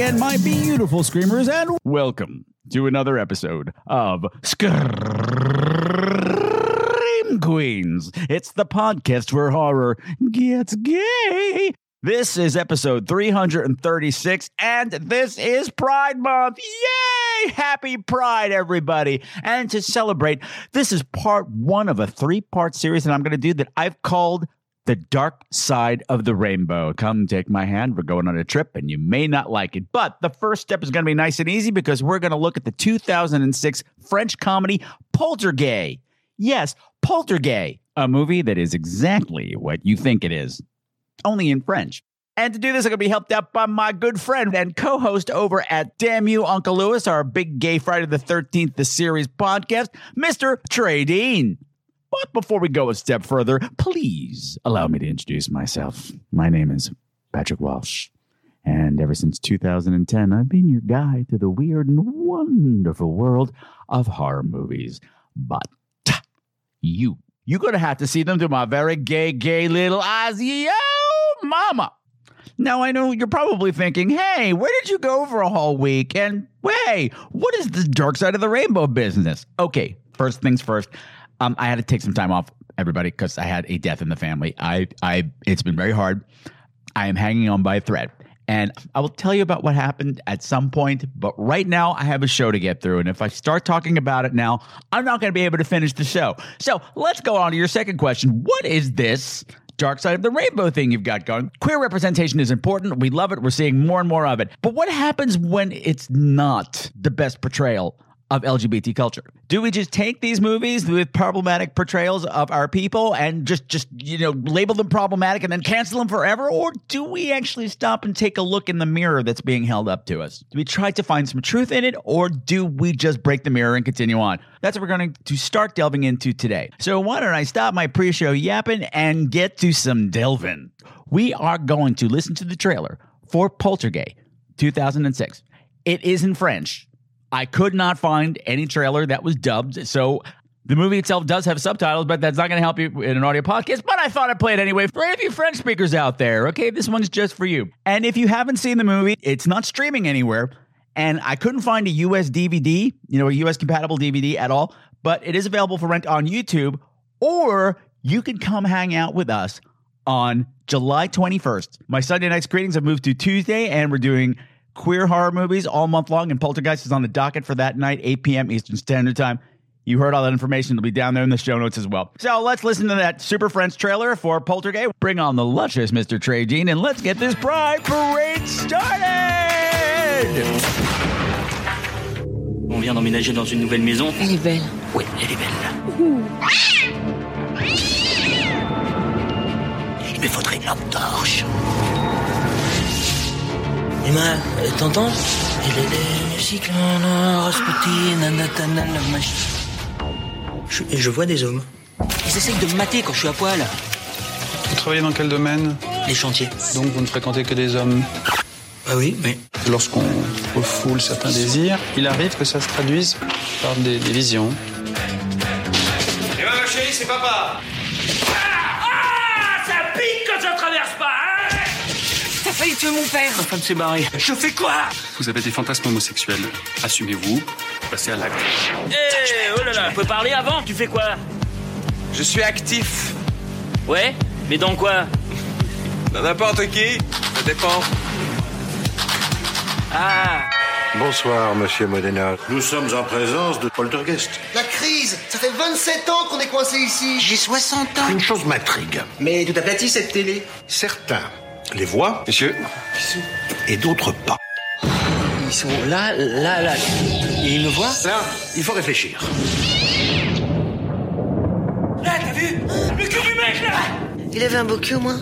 again, my beautiful screamers, and welcome to another episode of Scream Queens. It's the podcast where horror gets gay. This is episode 336, and this is Pride Month. Yay! Happy Pride, everybody. And to celebrate, this is part one of a three part series that I'm going to do that I've called the dark side of the rainbow. Come take my hand. We're going on a trip and you may not like it. But the first step is going to be nice and easy because we're going to look at the 2006 French comedy Poltergay. Yes, Poltergay, a movie that is exactly what you think it is, only in French. And to do this, I'm going to be helped out by my good friend and co host over at Damn You, Uncle Lewis, our big gay Friday the 13th, the series podcast, Mr. Trey Dean. But before we go a step further, please allow me to introduce myself. My name is Patrick Walsh. And ever since 2010, I've been your guide to the weird and wonderful world of horror movies. But you, you're going to have to see them through my very gay, gay little eyes. Yo, mama. Now, I know you're probably thinking, hey, where did you go for a whole week? And hey, what is the dark side of the rainbow business? Okay, first things first. Um, I had to take some time off, everybody, because I had a death in the family. I, I, it's been very hard. I am hanging on by a thread. And I will tell you about what happened at some point, but right now I have a show to get through. And if I start talking about it now, I'm not going to be able to finish the show. So let's go on to your second question. What is this dark side of the rainbow thing you've got going? Queer representation is important. We love it. We're seeing more and more of it. But what happens when it's not the best portrayal? Of LGBT culture. Do we just take these movies with problematic portrayals of our people and just just you know label them problematic and then cancel them forever or do we actually stop and take a look in the mirror that's being held up to us? Do we try to find some truth in it or do we just break the mirror and continue on? That's what we're going to start delving into today. So why don't I stop my pre-show yapping and get to some delving. We are going to listen to the trailer for Poltergay 2006. It is in French. I could not find any trailer that was dubbed. So the movie itself does have subtitles, but that's not going to help you in an audio podcast. But I thought I'd play it anyway for any of you French speakers out there. Okay, this one's just for you. And if you haven't seen the movie, it's not streaming anywhere. And I couldn't find a US DVD, you know, a US compatible DVD at all, but it is available for rent on YouTube, or you can come hang out with us on July 21st. My Sunday night screenings have moved to Tuesday, and we're doing queer horror movies all month long, and Poltergay is on the docket for that night, 8 p.m. Eastern Standard Time. You heard all that information. It'll be down there in the show notes as well. So let's listen to that Super Friends trailer for Poltergay. Bring on the luscious Mr. Trey Dean, and let's get this Pride Parade started! On vient d'emménager dans une nouvelle maison. Elle est belle. Oui, elle est belle. Il me faudrait une lampe torche. La mach- Je, je vois des hommes. Ils essayent de me mater quand je suis à poil. Vous travaillez dans quel domaine? Les chantiers. Donc vous ne fréquentez que des hommes. Ah oui, mais Lorsqu'on refoule certains désirs, il arrive que ça se traduise par des, des visions. Eh ben ma chérie, c'est papa failli tuer mon père Ma femme s'est barrée. Je fais quoi? Vous avez des fantasmes homosexuels. Assumez-vous, passez à l'acte. Eh, oh là là On peut parler avant? Tu fais quoi? Je suis actif. Ouais Mais dans quoi? Dans n'importe qui. Ça dépend. Ah Bonsoir, monsieur Modena. Nous sommes en présence de Poltergeist. La crise Ça fait 27 ans qu'on est coincé ici J'ai 60 ans Une chose m'intrigue. Mais tout aplati cette télé Certains les voient Monsieur et d'autres pas. Ils sont là, là, là. Et ils me voient Là, il faut réfléchir. Là, t'as vu? Le cul du mec, là Il avait un beau cul au moins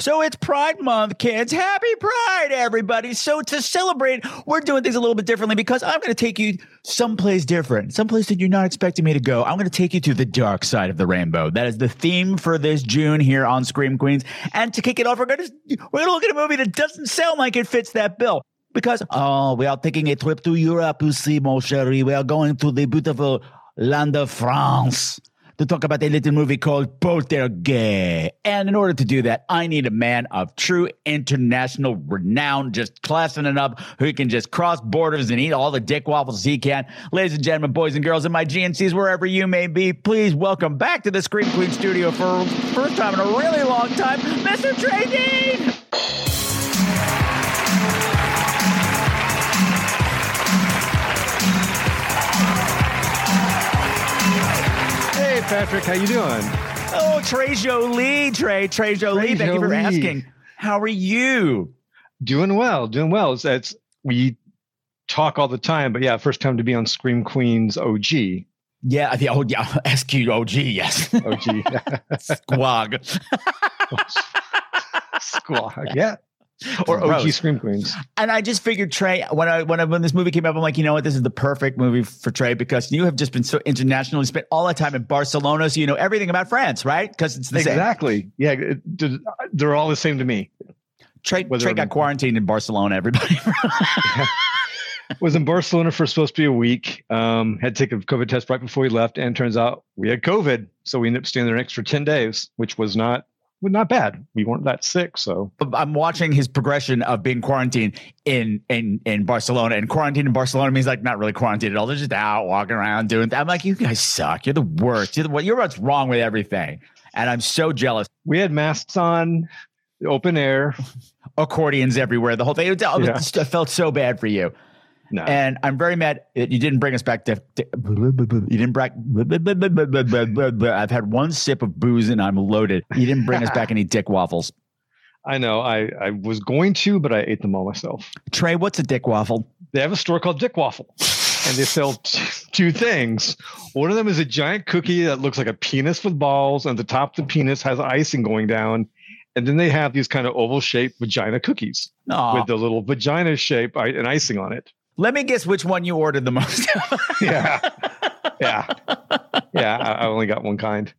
So it's Pride Month, kids. Happy Pride, everybody. So to celebrate, we're doing things a little bit differently because I'm going to take you someplace different, someplace that you're not expecting me to go. I'm going to take you to the dark side of the rainbow. That is the theme for this June here on Scream Queens. And to kick it off, we're going to we're going to look at a movie that doesn't sound like it fits that bill. Because oh, we are taking a trip to Europe, you see, mon chéri. We are going to the beautiful land of France to talk about a little movie called Poltergay. And in order to do that, I need a man of true international renown, just classing it up, who can just cross borders and eat all the dick waffles he can. Ladies and gentlemen, boys and girls, and my GNCs, wherever you may be, please welcome back to the Scream Queen studio for first time in a really long time, Mr. Trey Dean! Hey, Patrick, how you doing? Oh, Trey Jolie, Trey, Trey Jolie, thank you for asking. How are you? Doing well, doing well. It's, it's we talk all the time, but yeah, first time to be on Scream Queens OG. Yeah, the oh yeah, SQOG, yes. OG Squawk. squad. Yeah. Or Gross. OG Scream Queens. And I just figured Trey, when I when I when this movie came up, I'm like, you know what, this is the perfect movie for Trey because you have just been so international. You spent all that time in Barcelona, so you know everything about France, right? Because it's the same. Exactly. Yeah. it- they're all the same to me. Trey, Whether Trey got in- quarantined in Barcelona. Everybody. was in Barcelona for supposed to be a week. Um, had to take a COVID test right before we left, and turns out we had COVID, so we ended up staying there an extra ten days, which was not well, not bad. We weren't that sick, so I'm watching his progression of being quarantined in in in Barcelona, and quarantine in Barcelona means like not really quarantined at all. They're just out walking around doing. I'm like, you guys suck. You're the worst. You're the? You're what's wrong with everything. And I'm so jealous. we had masks on, open air. Accordions everywhere. The whole thing. It, was- Yeah. Felt so bad for you. No, And I'm very mad that you didn't bring us back to. to- you didn't bring. I've had one sip of booze and I'm loaded. You didn't bring us back any dick waffles. I know. I I was going to, but I ate them all myself. Trey, what's a dick waffle? They have a store called Dick Waffle, and they sell t- two things. One of them is a giant cookie that looks like a penis with balls, and the top of the penis has icing going down. And then they have these kind of oval shaped vagina cookies Aw. with the little vagina shape and icing on it. Let me guess which one you ordered the most. Yeah. yeah. Yeah. I, only got one kind.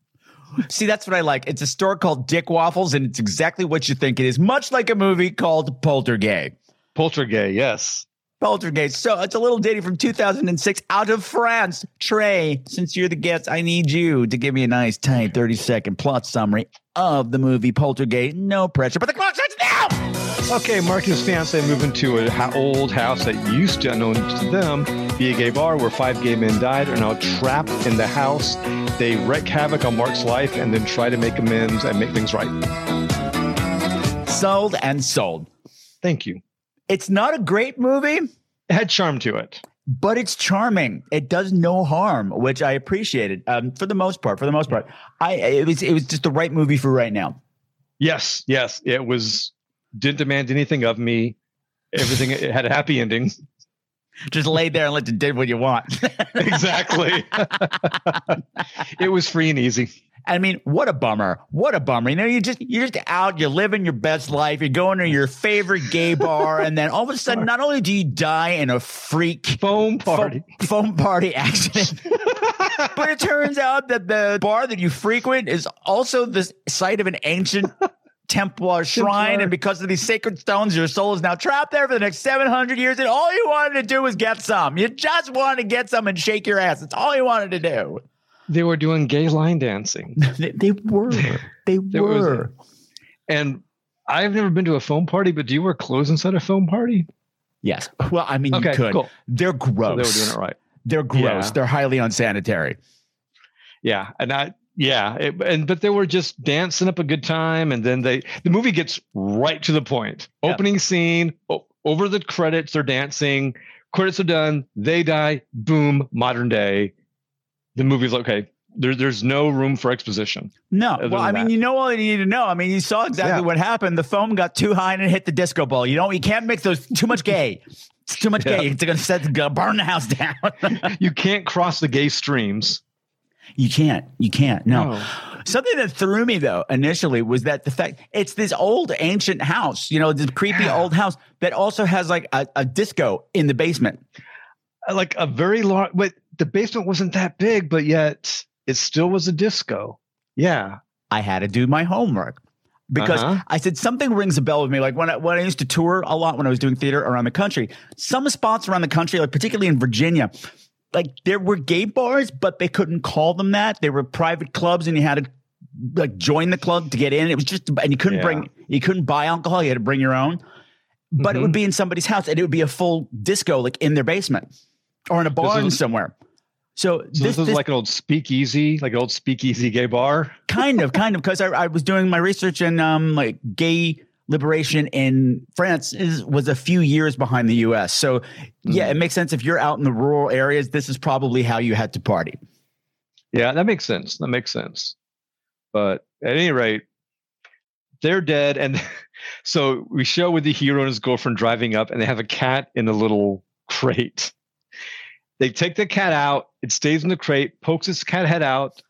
See, that's what I like. It's a store called Dick Waffles, and it's exactly what you think it is, much like a movie called Poltergay. Poltergay, yes. Poltergay. So it's a little ditty from 2006 out of France. Trey, since you're the guest, I need you to give me a nice, tight 30 second plot summary of the movie Poltergay. No pressure, but the clock starts now. Okay, Mark and his fiance move into an old house that used to, unknown to them, be a gay bar where five gay men died, are now trapped in the house. They wreak havoc on Mark's life and then try to make amends and make things right. Sold and sold. Thank you. It's not a great movie, It had charm to it. but it's charming. It does no harm, which I appreciated. Um, for the most part, for the most part, I it was it was just the right movie for right now. Yes, yes, it was. Didn't demand anything of me. Everything it had a happy ending. Just lay there and let you do what you want. Exactly. it was free and easy. I mean, what a bummer! What a bummer! You know, you just you're just out, you're living your best life, you're going to your favorite gay bar, and then all of a sudden, not only do you die in a freak Foam party. foam, foam party accident, but it turns out that the bar that you frequent is also the site of an ancient Templar shrine, Templar. and because of these sacred stones, your soul is now trapped there for the next seven hundred years. And all you wanted to do was get some. You just wanted to get some and shake your ass. That's all you wanted to do. They were doing gay line dancing. They, they were. They a- were. And I've never been to a foam party, but do you wear clothes inside a foam party? Yes. Well, I mean, Okay, you could. cool. They're So gross. they were doing it right. They're gross. Yeah. They're highly unsanitary. Yeah, and I yeah, it, and but they were just dancing up a good time, and then they the movie gets right to the point. Yeah. Opening scene o- over the credits, they're dancing. Credits are done. They die. Boom. Modern day. The movie's like, okay. There, there's no room for exposition. No. Well, I mean, that. you know all you need to know. I mean, you saw exactly Yeah. what happened. The foam got too high and it hit the disco ball. You don't. You can't mix those. Too much gay. It's too much Yeah. gay. It's gonna set gonna burn the house down. You can't cross the gay streams. You can't. You can't. No. No. Something that threw me though initially was that the fact it's this old ancient house, you know, this creepy Yeah. old house that also has like a, a disco in the basement. Uh, like a very long, but the basement wasn't that big, but yet it still was a disco. Yeah. I had to do my homework because Uh-huh. I said something rings a bell with me. Like when I, when I used to tour a lot when I was doing theater around the country, some spots around the country, like particularly in Virginia, like there were gay bars, but they couldn't call them that. They were private clubs, and you had to like join the club to get in. It was just, and you couldn't Yeah. bring, you couldn't buy alcohol. You had to bring your own. But it Mhm. would be in somebody's house, and it would be a full disco, like in their basement or in a barn is- somewhere. So, So this, this, was this like an old speakeasy, like an old speakeasy gay bar. kind of, kind of, because I, I was doing my research in um like gay liberation in France is was a few years behind the U.S. So yeah, Mm. it makes sense if you're out in the rural areas. This is probably how you had to party. Yeah, that makes sense. That makes sense. But at any rate, they're dead. And so we show with the hero and his girlfriend driving up, and they have a cat in a little crate. They take the cat out. It stays in the crate, pokes its cat head out.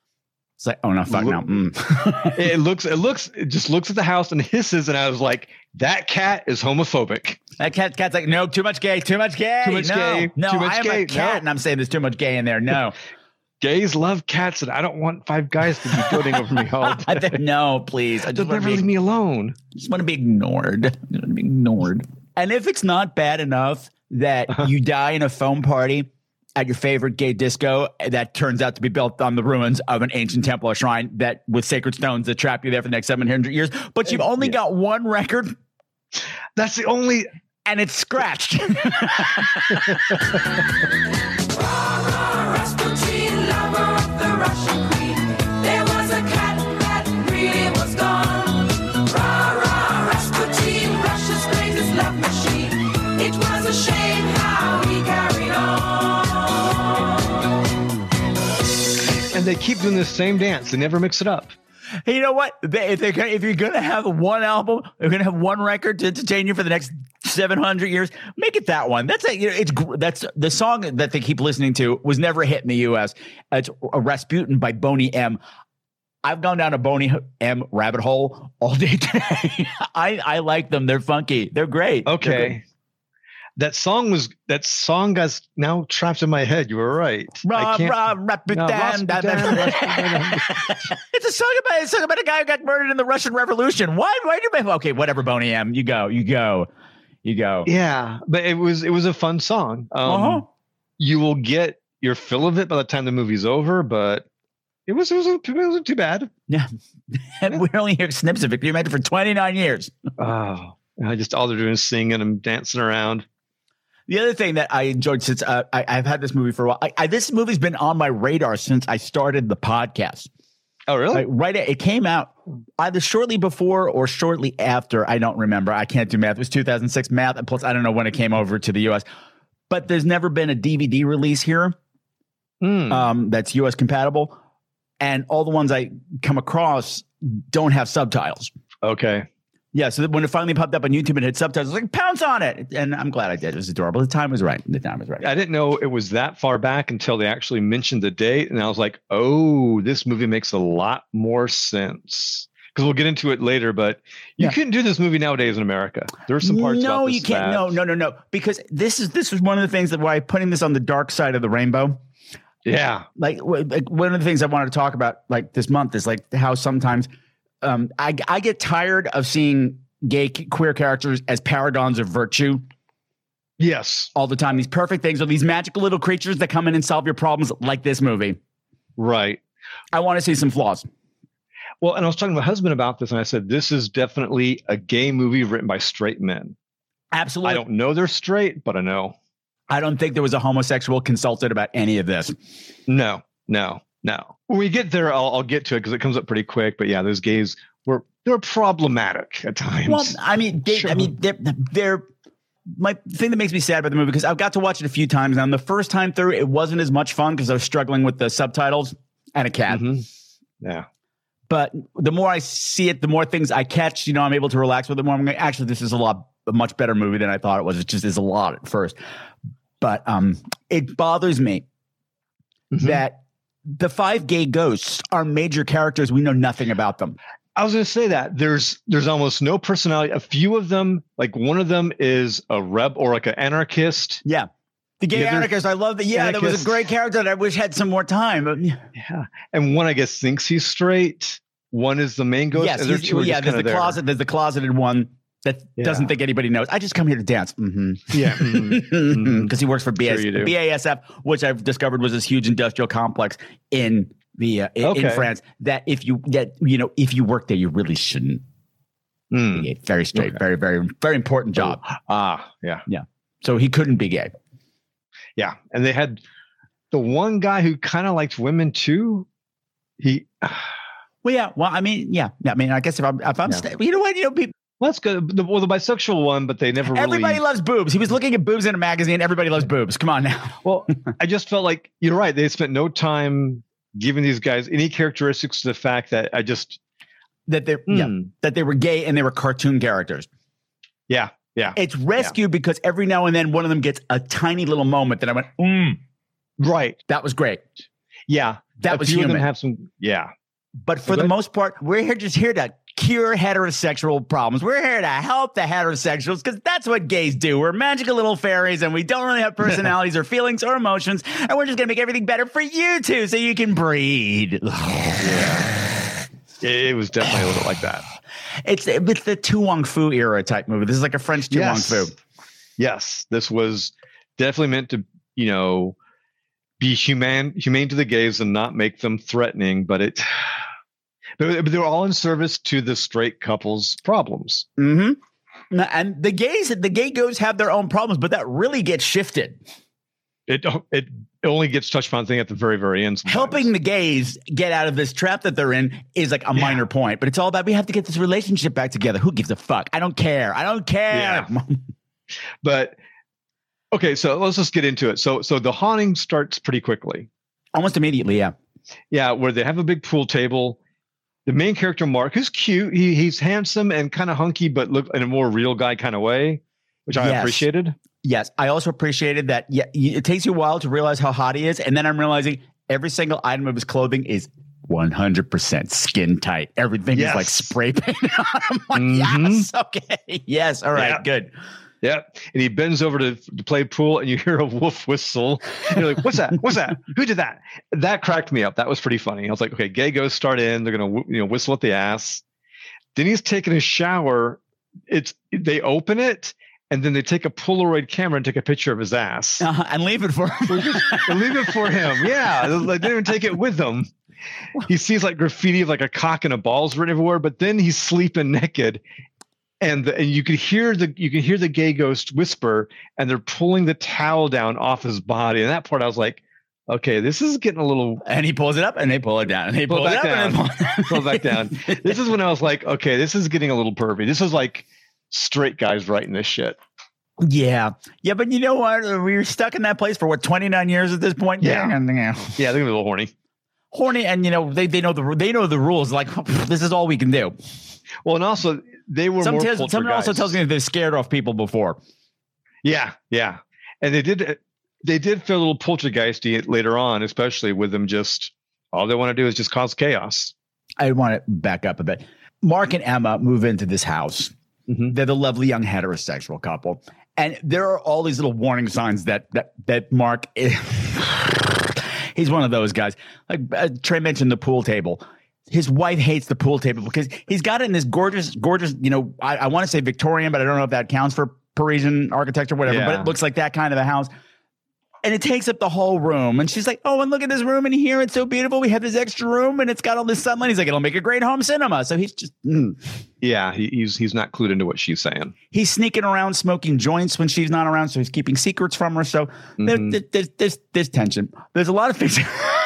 It's like, oh no, fuck Look- no. Mm. It looks, it looks, it just looks at the house and hisses. And I was like, that cat is homophobic. that cat, cat's like, no, too much gay, too much gay, Too much no, gay, no, too much I am gay, a cat, no. and I'm saying there's too much gay in there. No, Gays love cats, and I don't want five guys to be goading over me all I day. think, no, please, I Just never leave me alone. just want to be ignored. I want to be ignored. And if it's not bad enough that Uh-huh. you die in a foam party at your favorite gay disco that turns out to be built on the ruins of an ancient temple or shrine that with sacred stones that trap you there for the next 700 years, but you've only Yeah. got one record That's the only and it's scratched. and they keep doing the same dance. They never mix it up. Hey, you know what? They- If, they're gonna, if you're going to have one album, you're going to have one record to entertain you for the next 700 years, make it that one. That's a, you know, it's that's the song that they keep listening to was never hit in the U.S. It's a Rasputin by Boney M. I've gone down a Boney M rabbit hole all day today. I I like them. They're funky. They're great. They're Okay. great. That song was that song got now trapped in my head. You were right. I Rah, can't- rah, Rasputin. It's a song about it's a song about a guy who got murdered in the Russian Revolution. Why? Why do you? Make okay, whatever. Boney M. You go. You go. You go. yeah, but it was it was a fun song. Um, Uh-huh. You will get your fill of it by the time the movie's over, but it was it wasn't, it wasn't too bad. Yeah. and we only hear snips of it. Can you imagine for 29 years? Oh, I just all they're doing is singing and dancing around. The other thing that I enjoyed since uh, I, I've had this movie for a while, I, I, this movie's been on my radar since I started the podcast. Oh, really? Like right, at, it came out either shortly before or shortly after. I don't remember. I can't do math. It was 2006 math, and plus I don't know when it came over to the U.S. But there's never been a DVD release here Hmm. um, that's U.S. compatible, and all the ones I come across don't have subtitles. okay. Yeah, so that when it finally popped up on YouTube and had subtitles, I was like, pounce on it. And I'm glad I did. It was adorable. The time was right. The time was right. I didn't know it was that far back until they actually mentioned the date, and I was like, "Oh, this movie makes a lot more sense." Because we'll get into it later, but you Yeah. couldn't do this movie nowadays in America. There's some parts. no, about this you can't. that- No, no, no, no. Because this is this was one of the things that why putting this on the dark side of the rainbow. Yeah, Like, like one of the things I wanted to talk about like this month is like how sometimes um, I I get tired of seeing gay queer characters as paragons of virtue yes, all the time. These perfect things or these magical little creatures that come in and solve your problems, like this movie. right. I want to see some flaws. Well, and I was talking to my husband about this, and I said, "This is definitely a gay movie written by straight men." Absolutely. I don't know they're straight, but I know. I don't think there was a homosexual consulted about any of this. No, no, no. When we get there, I'll, I'll get to it because it comes up pretty quick. But yeah, those gays were they were problematic at times. Well, I mean, they, I Sure. mean, they're, they're my thing that makes me sad about the movie because I've got to watch it a few times now. And the first time through, it wasn't as much fun because I was struggling with the subtitles and a cat. Mhm. Yeah. But the more I see it, the more things I catch. You know, I'm able to relax with it more. I'm going, actually, this is a lot a much better movie than I thought it was. It just is a lot at first, but um, it bothers me Mhm. that the five gay ghosts are major characters. We know nothing about them. I was going to say that there's there's almost no personality. A few of them, like one of them, is a reb or like an anarchist. Yeah, the gay Yeah, anarchist. I love that. Yeah, that was a great character that I wish had some more time. Yeah, and one I guess thinks he's straight. One is the main ghost. yes, yeah. There's the there. closet. There's the closeted one that Yeah. doesn't think anybody knows. I just come here to dance. Mm-hmm. Yeah, mhm. because he works for BAS, Sure. BASF, which I've discovered was this huge industrial complex in the uh, in, in France. That if you that you know if you work there, you really shouldn't. Mm. be gay. Very straight, Okay. very very very important job. Ah, yeah, yeah. So he couldn't be gay. yeah. And they had the one guy who kind of liked women too. He, Well, yeah. Well, I mean, yeah. I mean, I guess if I'm if I'm Yeah. sta- you know what you know people. Well, that's good. The, well, the bisexual one, but they never Everybody really. loves boobs. He was looking at boobs in a magazine. Everybody loves boobs. Come on now. well, I just felt like you're right. They spent no time giving these guys any characteristics to the fact that I just, That they yeah, Hmm. that they were gay and they were cartoon characters. yeah, yeah, It's rescued because every now and then one of them gets a tiny little moment that I went, mm, right, that was great. yeah. That A was few of human. them have some, yeah. But for the most part, we're here just here to cure heterosexual problems. We're here to help the heterosexuals because that's what gays do. We're magical little fairies and we don't really have personalities or feelings or emotions. And we're just going to make everything better for you two so you can breed. It, it was definitely a little like that. It's, it's the To Wong Foo era type movie. This is like a French To Yes. Wong Foo. Yes, this was definitely meant to, you know, be humane, humane to the gays and not make them threatening. But it, but they're all in service to the straight couple's problems. Mm-hmm. And the gays, the gay goes have their own problems, but that really gets shifted. It it only gets touched upon thing at the very very end. sometimes. helping the gays get out of this trap that they're in is like a minor point, but it's all about we have to get this relationship back together. Who gives a fuck? I don't care. I don't care. but okay, so let's just get into it. So so the haunting starts pretty quickly. Almost immediately, yeah. Yeah, where they have a big pool table. The main character Mark, who's cute, he he's handsome and kind of hunky, but look in a more real guy kind of way, which I Yes. appreciated. Yes, I also appreciated that. Yeah, it takes you a while to realize how hot he is, and then I'm realizing every single item of his clothing is 100% skin tight. Everything is like spray painted on. I'm like, Mhm. yes, okay, yes, all right, Yeah. good. Yeah, and he bends over to, to play pool, and you hear a wolf whistle. And you're like, "What's that? What's that? Who did that?" That cracked me up. That was pretty funny. I was like, "Okay, gay ghosts start in. They're gonna you know whistle at the ass." Then he's taking a shower. It's they open it, and then they take a Polaroid camera and take a picture of his ass. Uh-huh, and leave it for and leave it for him. Yeah, they didn't even take it with them. He sees like graffiti of like a cock and a balls written everywhere, but then he's sleeping naked, and the, and you could hear the you can hear the gay ghost whisper, and they're pulling the towel down off his body. And that part, I was like, okay, this is getting a little and he pulls it up and they pull it down and they Pull pull, it and down. pull it down. pull back down. This is when I was like, okay, this is getting a little pervy. This is like straight guys writing this shit. Yeah. Yeah, but you know what? We were stuck in that place for what, 29 years at this point? Yeah. Know, Yeah, they're gonna be a little horny. horny and you know, they, they know the they know the rules. Like this is all we can do. Well, and also they were Some tells- someone also tells me that they're scared off people before. Yeah, yeah, and they did. They did feel a little poltergeisty later on, especially with them just all they want to do is just cause chaos. I want to back up a bit. Mark and Emma move into this house. Mhm. They're the lovely young heterosexual couple. And there are all these little warning signs that that that Mark is, he's one of those guys. Like uh, Trey mentioned the pool table. His wife hates the pool table because he's got it in this gorgeous, gorgeous, you know, I, I want to say Victorian, but I don't know if that counts for Parisian architecture, whatever, but it looks like that kind of a house. And it takes up the whole room. And she's like, Oh, and look at this room in here. It's so beautiful. We have this extra room and it's got all this sunlight. He's like, It'll make a great home cinema. So he's just, mm. Yeah, he, he's he's not clued into what she's saying. he's sneaking around smoking joints when she's not around. So he's keeping secrets from her. So there- Mhm. there- there's, there's, there's tension. There's a lot of things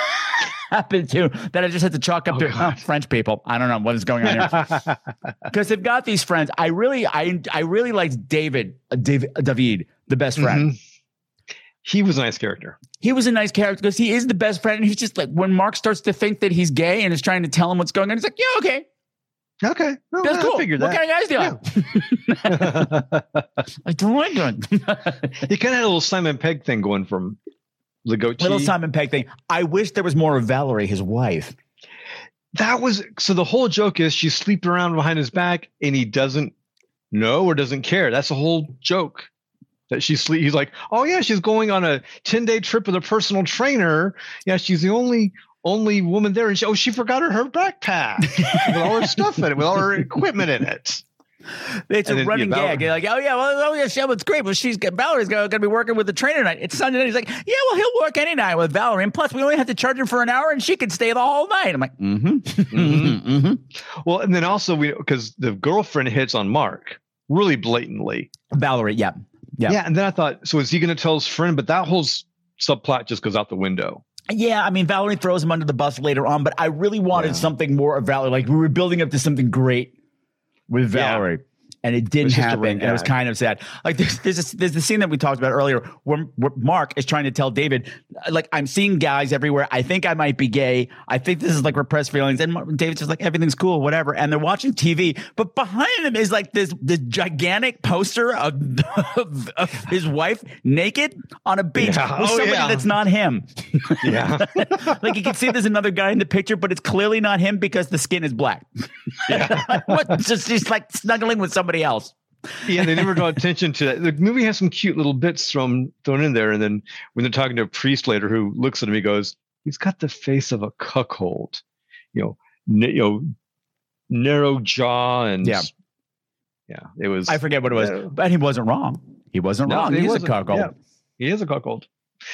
happen to that I just had to chalk up Oh, to oh, French people. I don't know what is going on here. because they've got these friends. I really, I, I really liked David, uh, David, David, the best friend. Mhm. He was a nice character. He was a nice character because he is the best friend. And he's just like when Mark starts to think that he's gay and is trying to tell him what's going on. He's like, yeah, okay, Okay, no, that's I cool. figured what kind of guys do you like? I don't like them. he kind of had a little Simon Pegg thing going from. The goatee. Little Simon Pegg thing. I wish there was more of Valerie, his wife. that was so the whole joke is she's sleeping around behind his back and he doesn't know or doesn't care. That's the whole joke. That she's sleep. He's like, oh yeah, she's going on a ten day trip with a personal trainer. Yeah, she's the only only woman there, and she, oh, she forgot her her backpack with all her stuff in it, with all her equipment in it. It's And a then, running yeah, gag. You're like, oh yeah, well, oh yeah, Shelby's great, but she's Valerie's going to be working with the trainer tonight. It's Sunday night. He's like, yeah, well, he'll work any night with Valerie, and plus we only have to charge him for an hour, and she can stay the whole night. I'm like, mm-hmm, mm-hmm, mm-hmm. Well, and then also we because the girlfriend hits on Mark really blatantly. Valerie, yeah, yeah, Yeah, and then I thought, so is he going to tell his friend? But that whole subplot just goes out the window. Yeah, I mean, Valerie throws him under the bus later on, but I really wanted Yeah. something more of Valerie. Like we were building up to something great with. Valerie. And it didn't a happen. And it was kind of sad. Like there's there's, this, there's the scene that we talked about earlier where, where Mark is trying to tell David, like I'm seeing guys everywhere. I think I might be gay. I think this is like repressed feelings. And David's just like everything's cool, whatever. And they're watching TV, but behind them is like this this gigantic poster of, of, of his wife naked on a beach Yeah. with Oh, somebody yeah. that's not him. Yeah. like you can see there's another guy in the picture, but it's clearly not him because the skin is black. what? Just he's like snuggling with somebody else. yeah, they never draw attention to that. The movie has some cute little bits thrown thrown in there, and then when they're talking to a priest later, who looks at him, he goes, "He's got the face of a cuckold, you know, n- you know, narrow jaw and Yeah. yeah." It was. I forget what it was, Yeah. but he wasn't wrong. He wasn't No, wrong. he He's a cuckold. Yeah. He is a cuckold.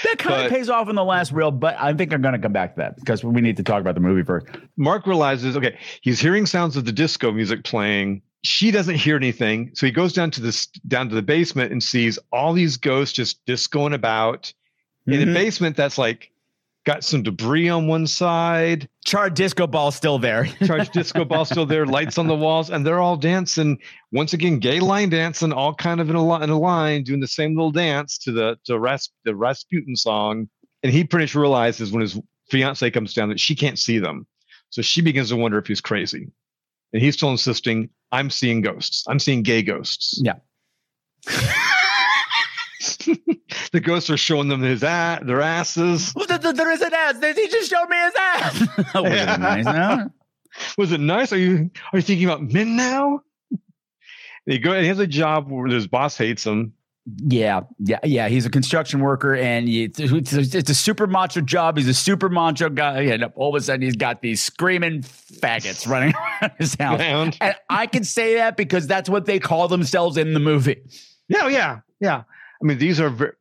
That kind of pays off in the last reel, but I think I'm going to come back to that because we need to talk about the movie first. Mark realizes, okay, he's hearing sounds of the disco music playing. She doesn't hear anything, so he goes down to this down to the basement and sees all these ghosts just discoing about in Mhm. a basement that's like got some debris on one side, Charred disco ball still there. charged disco ball still there, lights on the walls, and they're all dancing. Once again, gay line dancing, all kind of in a, li- in a line, doing the same little dance to the to Ras- the Rasputin song. And he pretty much realizes when his fiance comes down that she can't see them, so she begins to wonder if he's crazy. And he's still insisting, "I'm seeing ghosts. I'm seeing gay ghosts." Yeah. the ghosts are showing them his ass, their asses. There- is an ass. He just showed me his ass. Was it nice, no? Was it nice? Are you are you thinking about men now? He go. And he has a job where his boss hates him. Yeah, yeah, yeah. He's a construction worker, and it's, it's, it's a super macho job. He's a super macho guy, and all of a sudden, he's got these screaming faggots running around his house. And I can say that because that's what they call themselves in the movie. Yeah, yeah, yeah. I mean, these are very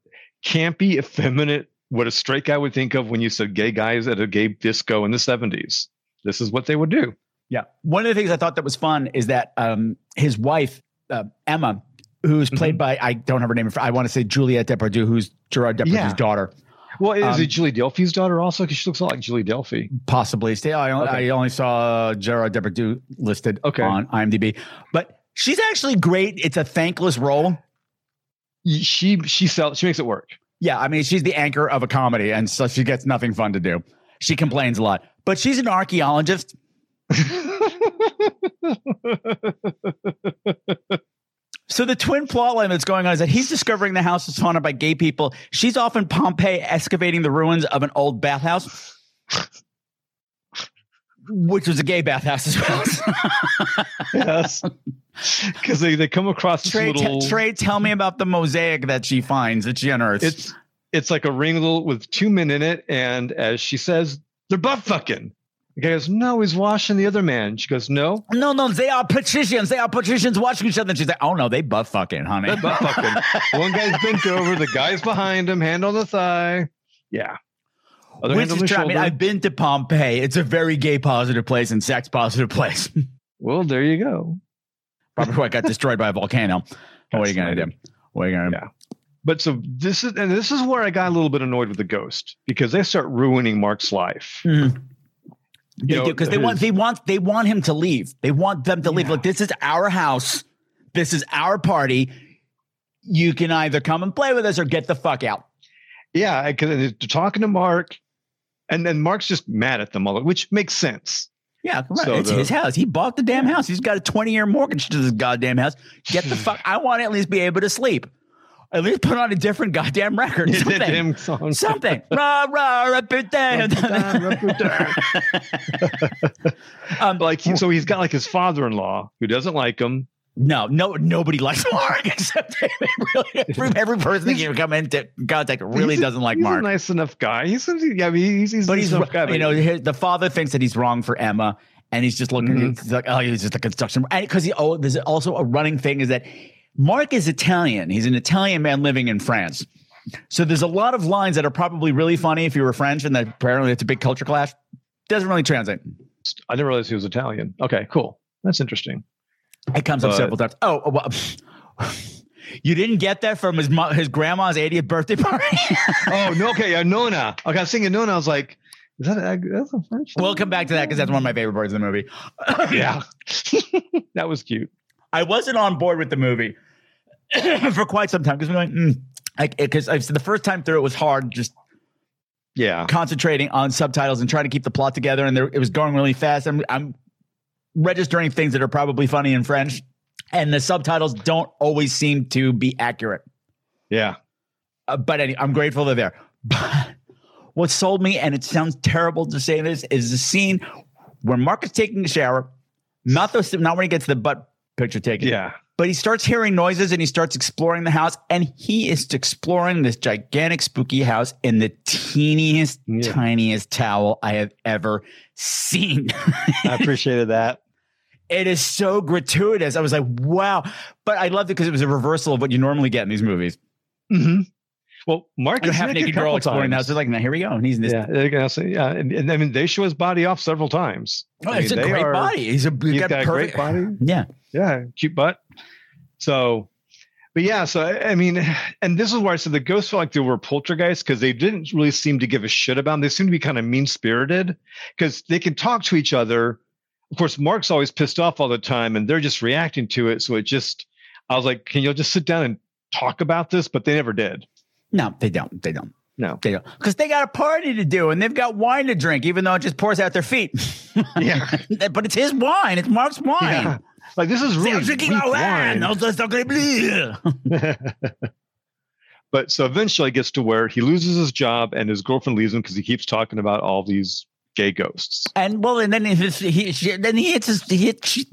campy, effeminate. What a straight guy would think of when you said gay guys at a gay disco in the seventies. This is what they would do. Yeah. One of the things I thought that was fun is that um, his wife, uh, Emma, who's played by, I don't have her name, I want to say Juliette Depardieu, who's Gerard Depardieu's Yeah. daughter. Well, is Um, it Julie Delpy's daughter also? Because she looks a lot like Julie Delpy. Possibly. Stay. I, only- Okay. I only saw Gerard Depardieu listed Okay. on IMDb, but she's actually great. It's a thankless role. She she sells. She makes it work. Yeah, I mean, she's the anchor of a comedy, and so she gets nothing fun to do. She complains a lot, but she's an archaeologist. So the twin plot line that's going on is that he's discovering the house is haunted by gay people. She's off in Pompeii excavating the ruins of an old bathhouse, which was a gay bathhouse as well. yes, because they they come across Trey, little. Trey, tell me about the mosaic that she finds that she unearths. It's it's like a ring with two men in it, and as she says, they're butt fucking. The guy goes, "No, he's washing the other man." She goes, "No, no, no, they are patricians. They are patricians watching each other. And she's like, oh no, they butt fucking, honey. they're butt fucking." One guy's bent over, the guy's behind him, hand on the thigh. Yeah, other Which is true. I mean, I've been to Pompeii. It's a very gay positive place and sex positive place. well, there you go. Probably why it got destroyed by a volcano. what are you gonna do? What are you gonna do? Yeah. But so this is, and this is where I got a little bit annoyed with the ghost because they start ruining Mark's life. Mhm. They because they want they want they want him to leave. They want them to leave. Yeah. Like this is our house. This is our party. You can either come and play with us or get the fuck out. Yeah, because they're talking to Mark, and then Mark's just mad at them all, which makes sense. Yeah, right. So it's the- his house. He bought the damn house. He's got a 20 year mortgage to this goddamn house. Get the fuck. I want to at least be able to sleep. At least put on a different goddamn record. Something. song. Something. rah, rah, reputation. um, like he, so he's got like his father-in-law who doesn't like him. No, no, nobody likes Mark except really, every, every person that you come into contact really a- doesn't like he's Mark. a nice enough guy. He's yeah, I mean, he's, he's but he's guy. you but- know his, the father thinks that he's wrong for Emma, and he's just looking. Mhm. He's like, oh, he's just a construction. Because he oh, there's also a running thing is that Mark is Italian. He's an Italian man living in France. So there's a lot of lines that are probably really funny if you were French, and that apparently it's a big culture clash. Doesn't really translate. I didn't realize he was Italian. Okay, cool. That's interesting. It comes up several times. Oh, well, you didn't get that from his mo- his grandma's 80th birthday party. oh no, okay, yeah, Nona. Okay, I was thinking Nona. I was like, is that a, that's a French? we'll come back to that because that's one of my favorite parts of the movie. yeah, that was cute. I wasn't on board with the movie for quite some time because we're going, mm, like, because the first time through it was hard, just Yeah, concentrating on subtitles and trying to keep the plot together, and there, it was going really fast. I'm, I'm registering things that are probably funny in French, and the subtitles don't always seem to be accurate. yeah. Uh, but any, I'm grateful they're there. But what sold me, and it sounds terrible to say this, is the scene where Mark is taking a shower, not the not when he gets the butt picture taken, Yeah. But he starts hearing noises and he starts exploring the house, and he is exploring this gigantic spooky house in the teeniest, Yeah. tiniest towel I have ever seen. I appreciated that. it is so gratuitous. I was like, wow. But I loved it because it was a reversal of what you normally get in these movies. hmm Well, Mark A is half naked naked a girl couple exploring the house. times. They're like, now here we go. And he's in this. Yeah, they're gonna say, yeah, and, and I mean they show his body off several times. Oh, I it's mean, a great are- body. He's a, he's He's got, got a perfect great body. Yeah. Yeah, cute butt. So, but yeah, so I mean, and this is why I said the ghosts felt like they were poltergeists because they didn't really seem to give a shit about them. They seem to be kind of mean spirited because they can talk to each other. Of course, Mark's always pissed off all the time, and they're just reacting to it. So it just, I was like, can you just sit down and talk about this? But they never did. No, they don't. They don't. No. They don't. Because they got a party to do and they've got wine to drink, even though it just pours out their feet. Yeah. but it's his wine. It's Mark's wine. Yeah. Like this is really drinking weak wine. wine. No, that's not gonna be- but so eventually it gets to where he loses his job and his girlfriend leaves him because he keeps talking about all these gay ghosts. And well, and then his, he, she, then he hits his, he she,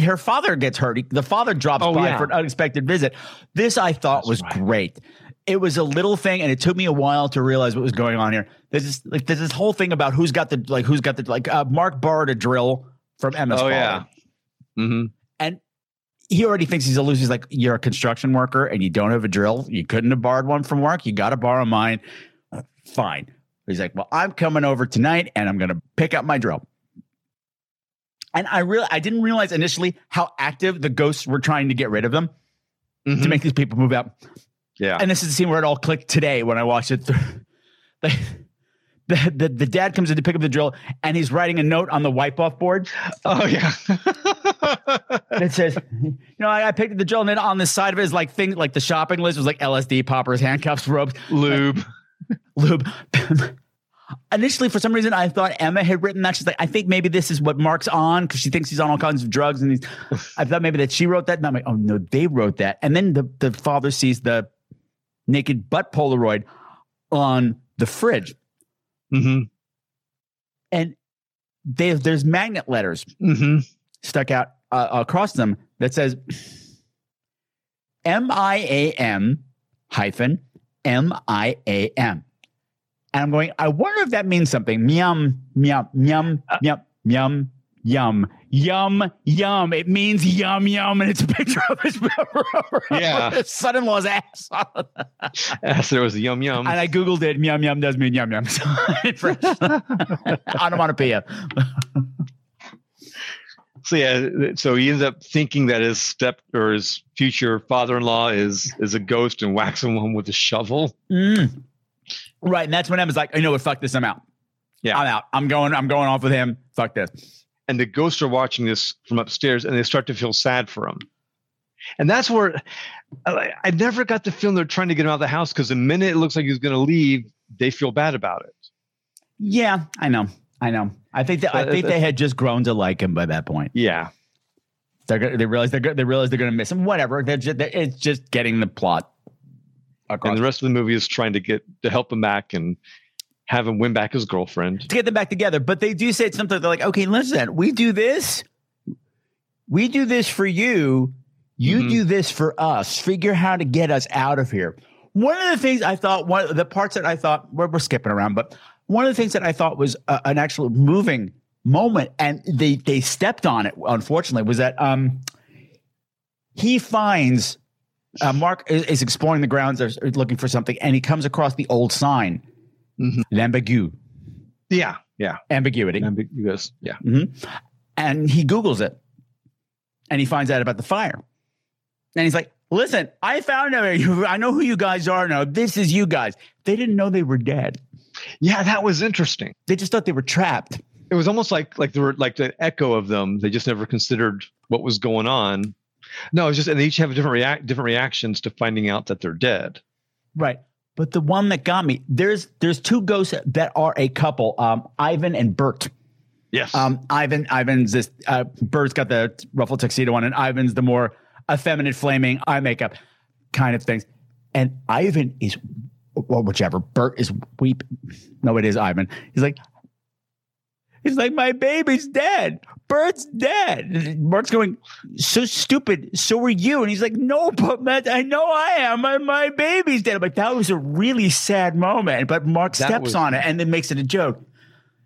her father gets hurt. He- the father drops Oh, by yeah. for an unexpected visit. This I thought was great. It was a little thing, and it took me a while to realize what was going on here. There's this, like, there's this whole thing about who's got the, like, who's got the, like, uh, Mark borrowed a drill from Emma's Oh, father. yeah. Mm-hmm. And he already thinks he's a loser. He's like, You're a construction worker and you don't have a drill. You couldn't have borrowed one from work. You got to borrow mine. Uh, Fine. He's like, Well, I'm coming over tonight and I'm going to pick up my drill. And I really, I didn't realize initially how active the ghosts were trying to get rid of them to make these people move out. Yeah. And this is the scene where it all clicked today when I watched it. Through. The, the, the dad comes in to pick up the drill and he's writing a note on the wipe off board. Oh yeah. It says, you know, I, I picked up the drill, and then on the side of it is like things like the shopping list was like LSD, poppers, handcuffs, ropes, lube, lube. Initially, for some reason, I thought Emma had written that. She's like, I think maybe this is what Mark's on because she thinks he's on all kinds of drugs, and he's. I thought maybe that she wrote that. And I'm like, oh no, they wrote that. And then the the father sees the naked butt Polaroid on the fridge, Mm-hmm. and they, there's magnet letters Mm-hmm. stuck out uh, across them that says M I A M hyphen M I A M. And I'm going, I wonder if that means something. Yum, yum, yum, yum, yum, yum, yum, yum. It means yum, yum. And it's a picture of his, Yeah. his son in law's ass. Yes, there was a yum yum. And I Googled it. Yum, yum does mean yum, yum. in French. Onomatopoeia. So yeah, so he ends up thinking that his step or his future father-in-law is is a ghost and whacking him with a shovel. Mm. Right. And that's when Emma's like, you know what, fuck this, I'm out. Yeah. I'm out. I'm going, I'm going off with him. Fuck this. And the ghosts are watching this from upstairs, and they start to feel sad for him. And that's where I, I never got the feeling they're trying to get him out of the house because the minute it looks like he's going to leave, they feel bad about it. Yeah, I know. I know. I think that I think they had just grown to like him by that point. Yeah. They're gonna, they realize they're they realize they're going to miss him. Whatever. They're just, they're, it's just getting the plot and the rest of the movie is trying to get to help him back and have him win back his girlfriend. to get them back together. But they do say something. They're like, okay, listen, we do this. We do this for you. You Mm-hmm. do this for us. Figure how to get us out of here. One of the things I thought, one of the parts that I thought, we're, we're skipping around, but one of the things that I thought was uh, an actual moving moment, and they they stepped on it. Unfortunately, was that um he finds uh, Mark is, is exploring the grounds, looking for something, and he comes across the old sign, l'ambigu, Yeah, yeah, ambiguity. ambiguous. Yeah, Mhm. And he Googles it and he finds out about the fire. And he's like, listen, I found out. I know who you guys are now. This is you guys. They didn't know they were dead. yeah, that was interesting. They just thought they were trapped. It was almost like like there were like the echo of them. They just never considered what was going on. No, it's just and they each have different react different reactions to finding out that they're dead. Right. But the one that got me, there's there's two ghosts that are a couple, um, Ivan and Bert. Yes. Um, Ivan, Ivan's this uh, Bert's got the ruffled tuxedo on, and Ivan's the more effeminate, flaming eye makeup kind of things. And Ivan is, well, whichever. Bert is weep. No, it is Ivan. He's like, he's like, my baby's dead. Bert's dead. Bert's going, so stupid. So are you? And he's like, no, but Matt, I know I am. My, my baby's dead. I'm like, that was a really sad moment. But Mark That steps was- on it and then makes it a joke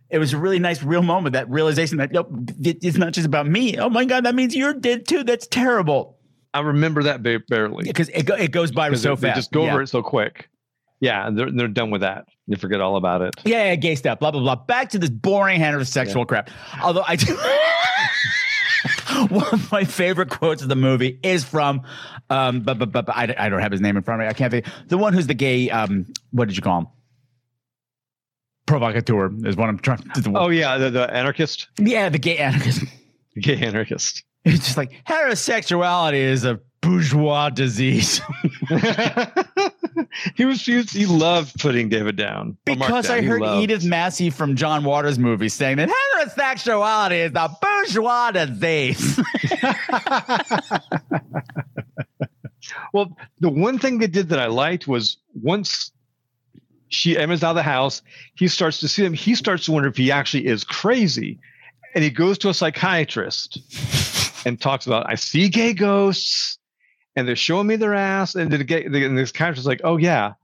it was a really nice real moment that realization that nope it's not just about me oh my god that means you're dead too that's terrible I remember that barely because it, it goes by because so they, they fast just go yeah. over it so quick. Yeah, they're they're done with that. You forget all about it. yeah, yeah gay stuff blah blah blah. Back to this boring heterosexual crap. Although i do one of my favorite quotes of the movie is from um but but, but, but I, I don't have his name in front of me. I can't think. The one who's the gay um what did you call him? Provocateur is what i'm trying to Oh yeah, the, the anarchist, yeah the gay anarchist. Gay anarchist. It's just like heterosexuality is a bourgeois disease. he was he, was, he loved putting David down because down. I heard loved- Edith Massey from John Waters' movie saying that heterosexuality is a bourgeois disease. Well, the one thing they did that I liked was once she Emma's out of the house, he starts to see him. He starts to wonder if he actually is crazy, and he goes to a psychiatrist and talks about I see gay ghosts, and they're showing me their ass, and the gay the, and this psychiatrist is like, oh yeah,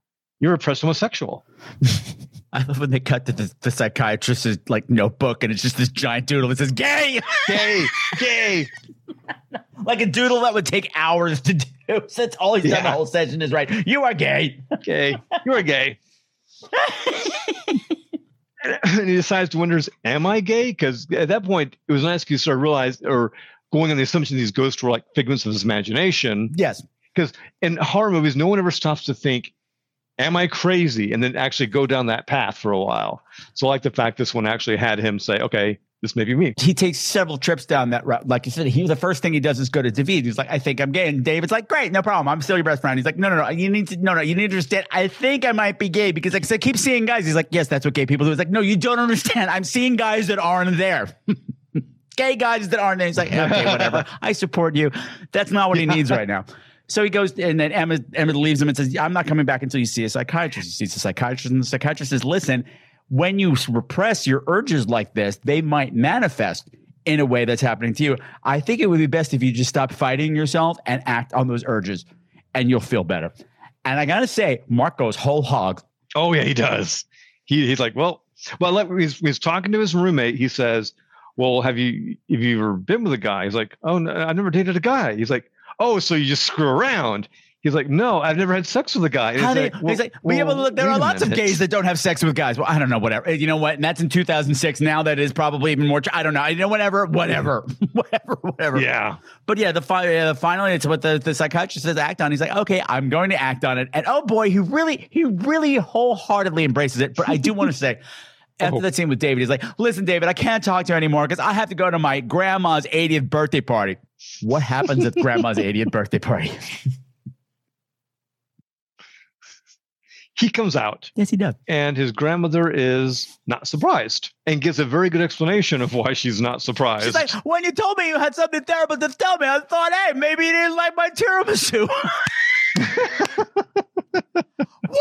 you're a repressed homosexual. I love when they cut to the, the psychiatrist's like notebook and it's just this giant doodle that says gay, Gay, gay. like a doodle that would take hours to do. So that's all he's done the whole session is right. You are gay. gay. You are gay. and he decides to wonder, am I gay? Because at that point, it was nice because I realized, or going on the assumption these ghosts were like figments of his imagination. Yes. Because in horror movies, no one ever stops to think, am I crazy? And then actually go down that path for a while. So I like the fact this one actually had him say, okay, this may be me. He takes several trips down that route. Like you said, he the first thing he does is go to David. He's like, I think I'm gay. And David's like, Great, no problem. I'm still your best friend. He's like, No, no, no. You need to no, no, you need to understand. I think I might be gay because like I keep seeing guys. He's like, Yes, that's what gay people do. He's like, No, you don't understand. I'm seeing guys that aren't there. gay guys that aren't. He's like, okay, whatever. I support you. That's not what he needs right now. So he goes, and then Emma, Emma leaves him and says, I'm not coming back until you see a psychiatrist. He sees a psychiatrist, and the psychiatrist says, Listen, when you repress your urges like this, they might manifest in a way that's happening to you. I think it would be best if you just stop fighting yourself and act on those urges, and you'll feel better. And I gotta say, Mark goes whole hog. Oh yeah, he does. He he's like, well, well, he's, he's talking to his roommate. He says, well, have you have you ever been with a guy? He's like, oh, no, uh, I never dated a guy. He's like, oh, so you just screw around. He's like, no, I've never had sex with a guy. He's they, like, he's well- like, well, yeah, but well, look, there are lots of gays that don't have sex with guys. Well, I don't know, whatever. You know what? And that's in 2006. Now that is probably even more. I don't know. You know, whatever, whatever, whatever, whatever. Yeah. But yeah, the fi- yeah, the finally, it's what the, the psychiatrist says act on. He's like, okay, I'm going to act on it. And oh boy, he really, he really wholeheartedly embraces it. But I do want to say, after oh. that scene with David, he's like, listen, David, I can't talk to you anymore because I have to go to my grandma's 80th birthday party. What happens at grandma's 80th birthday party? He comes out. Yes, he does. And his grandmother is not surprised and gives a very good explanation of why she's not surprised. She's like, when you told me you had something terrible to tell me, I thought, hey, maybe you didn't like my tiramisu.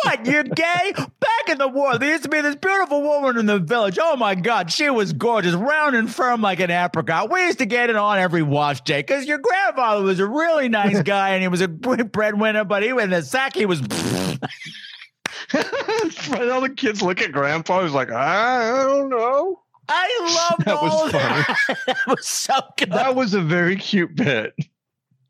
what? You're gay? Back in the war, there used to be this beautiful woman in the village. Oh my God, she was gorgeous, round and firm like an apricot. We used to get it on every wash day because your grandfather was a really nice guy and he was a breadwinner, but he in the sack he was. All the kids look at Grandpa. He's like, I don't know. I love That was all funny. that. that was so good. That was a very cute bit.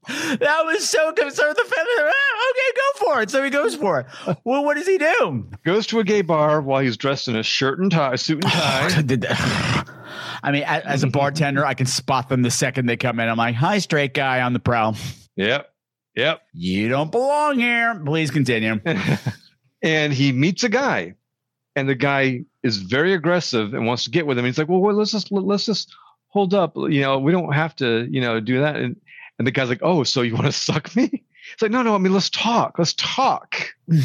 That was so good. So the family, ah, okay, go for it. So he goes for it. Well, what does he do? Goes to a gay bar while he's dressed in a shirt and tie, suit and tie. I mean, as a bartender, I can spot them the second they come in. I'm like, "Hi, straight guy on the prowl. yep. Yep. You don't belong here. Please continue." and he meets a guy, and the guy is very aggressive and wants to get with him. He's like, "Well, well let's just let's just hold up. You know, we don't have to, you know, do that." And and the guy's like, "Oh, so you want to suck me?" It's like, "No, no. I mean, let's talk. Let's talk." and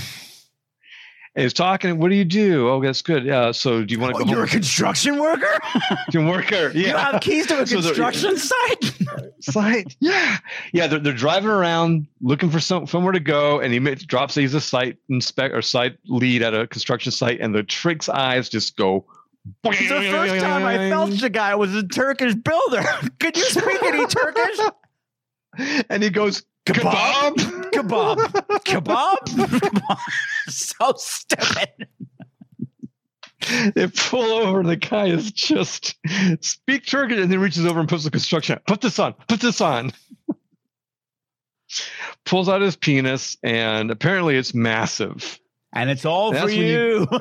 he's talking. What do you do? Oh, that's good. Yeah. So do you want to Oh, go? you're a construction worker. You worker. Yeah. You have keys to a So construction site. site. Yeah, yeah. They're, they're driving around looking for some somewhere to go, and he drops. He's a site inspect or site lead at a construction site, and the trick's eyes just go. It's the first time I felt the guy was a Turkish builder. Could you speak any Turkish? and he goes Kebab? kebab. Kebab. So stupid. they pull over, the guy is just speak Turkish, and then reaches over and puts the construction. Put this on. Put this on. Pulls out his penis, and apparently it's massive. And it's all That's for you- you.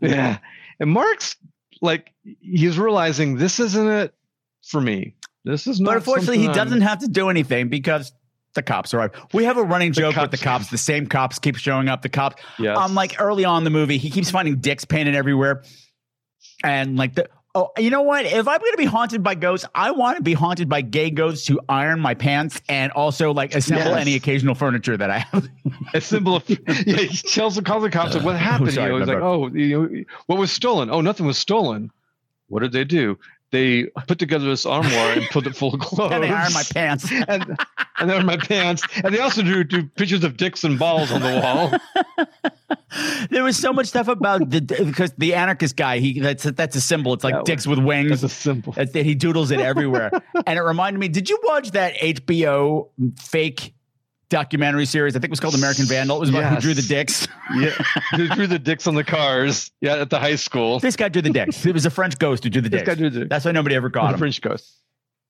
Yeah. And Mark's like he's realizing this isn't it for me. This is not But unfortunately, he doesn't have to do anything because the cops arrive. We have a running joke with the cops-. The same cops keep showing up. The cops, Yes. um, like early on in the movie, he keeps finding dicks painted everywhere, and like the. Oh, you know what? If I'm going to be haunted by ghosts, I want to be haunted by gay ghosts who iron my pants and also like assemble Yes. any occasional furniture that I have. a symbol of yeah, he tells the calls the cops like, what happened? sorry, you know, he's like, oh, you know, what was stolen? Oh, nothing was stolen. What did they do? They put together this armoire and put it full of clothes. and they iron my pants. and and then my pants. And they also drew, drew pictures of dicks and balls on the wall. there was so much stuff about the because the anarchist guy. He that's that's a symbol. It's like That dicks with wings. That's a symbol. That's he doodles it everywhere. and it reminded me, did you watch that HBO fake documentary series? I think it was called American Vandal. It was about who drew the dicks. Yeah, they drew the dicks on the cars. Yeah, at the high school. This guy drew the dicks. It was a French ghost who drew the This dicks. guy drew the That's why nobody ever caught a him. French ghost,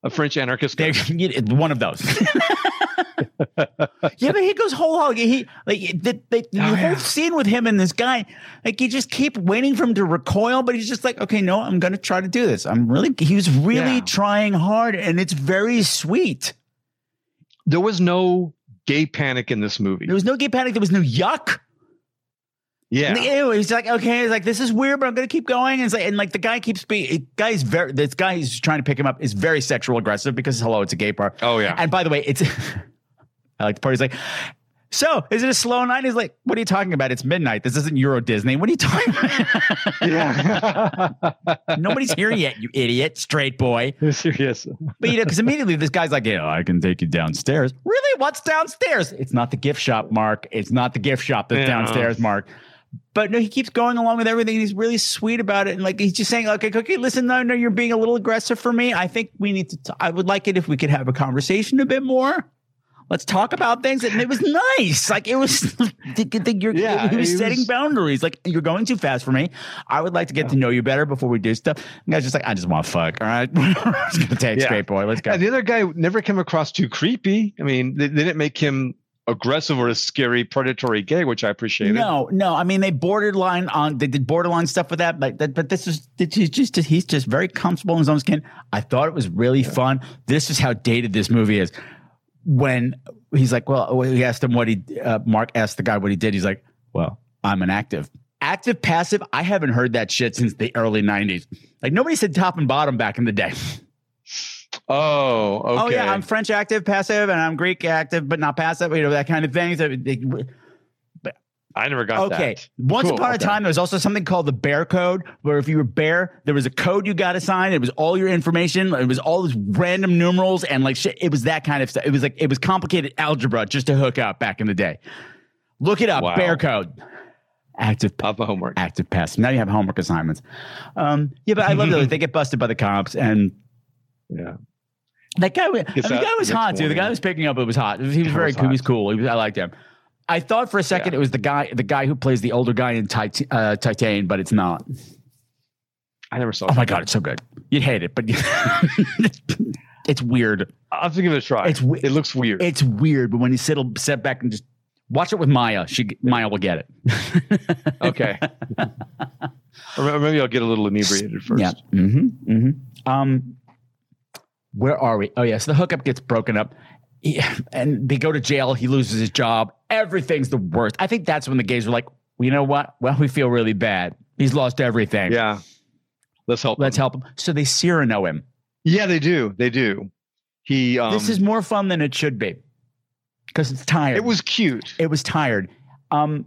a French anarchist. They- Ghost. one of those. yeah, but he goes whole hog. He like the, the, oh, the Oh, whole yeah. scene with him and this guy. Like you just keep waiting for him to recoil, but he's just like, okay, no, I'm going to try to do this. I'm really. He was really Yeah. trying hard, and it's very sweet. There was no gay panic in this movie. There was no gay panic. There was no yuck. yeah, anyway, he's like, okay, he's like, this is weird, but I'm gonna keep going. And, it's like, and like the guy keeps being, guy's very, this guy who's trying to pick him up is very sexual aggressive because hello, it's a gay bar. Oh, yeah. And by the way, it's, I like the part. He's like, so is it a slow night? He's like, what are you talking about? It's midnight. This isn't Euro Disney. What are you talking about? yeah. Nobody's here yet, you idiot, straight boy. Serious. But you know, because immediately this guy's like, yeah, I can take you downstairs. Really? What's downstairs? It's not the gift shop, Mark. It's not the gift shop that's Yeah. downstairs, Mark. But no, he keeps going along with everything. He's really sweet about it, and like he's just saying, "Okay, Cookie, listen, no, no, you're being a little aggressive for me. I think we need to. T- I would like it if we could have a conversation a bit more. Let's talk about things." And it was nice. Like it was. th- th- you're, Yeah, he was setting was- boundaries. Like you're going too fast for me. I would like to get to know you better before we do stuff. And guy's just like, I just want to fuck. All right, gonna take Yeah. straight boy. Let's go. And the other guy never came across too creepy. I mean, they, they didn't make him aggressive or a scary predatory gay, which I appreciated. No, no. I mean, they borderline on. They did borderline stuff with that, but that, but this is he's just he's just very comfortable in his own skin. I thought it was really fun. This is how dated this movie is. When he's like, well, he asked him what he. Uh, Mark asked the guy what he did. He's like, well, I'm an active. Active, passive. I haven't heard that shit since the early '90s. Like nobody said top and bottom back in the day. Oh, okay. Oh yeah, I'm French active, passive, and I'm Greek active, but not passive. You know that kind of thing. So they- I never got that. Okay. that. Once Cool, upon a time, there was also something called the bear code, where if you were bear, there was a code you got assigned. It was all your information. It was all these random numerals and like shit. It was that kind of stuff. It was like it was complicated algebra just to hook up back in the day. Look it up, Wow. bear code. Active Of homework. active passive. Now you have homework assignments. Um, yeah, but I love that they get busted by the cops, and Yeah. that guy, was- Gets the guy was hot too. The guy was picking up. It was hot. He was very cool. He was cool. He was, I liked him. I thought for a second Yeah. it was the guy, the guy who plays the older guy in Tit- uh, Titane, but it's not. I never saw Oh my god, it's so good. You'd hate it, but it's weird. I'll have to give it a try. It's it looks weird. It's weird, but when you sit sit back and just watch it with Maya, she Maya will get it. okay. or maybe I'll get a little inebriated first. Yeah. Mm-hmm. Mm-hmm. Um, where are we? Oh, yes. the hookup gets broken up. Yeah, and they go to jail. He loses his job. Everything's the worst. I think that's when the gays were like, well, you know what? Well, we feel really bad. He's lost everything. Yeah. Let's help. Let's him. help him. So they Cyrano him. Yeah, they do. They do. He. Um, this is more fun than it should be because it's tired. It was cute. It was tired. Um,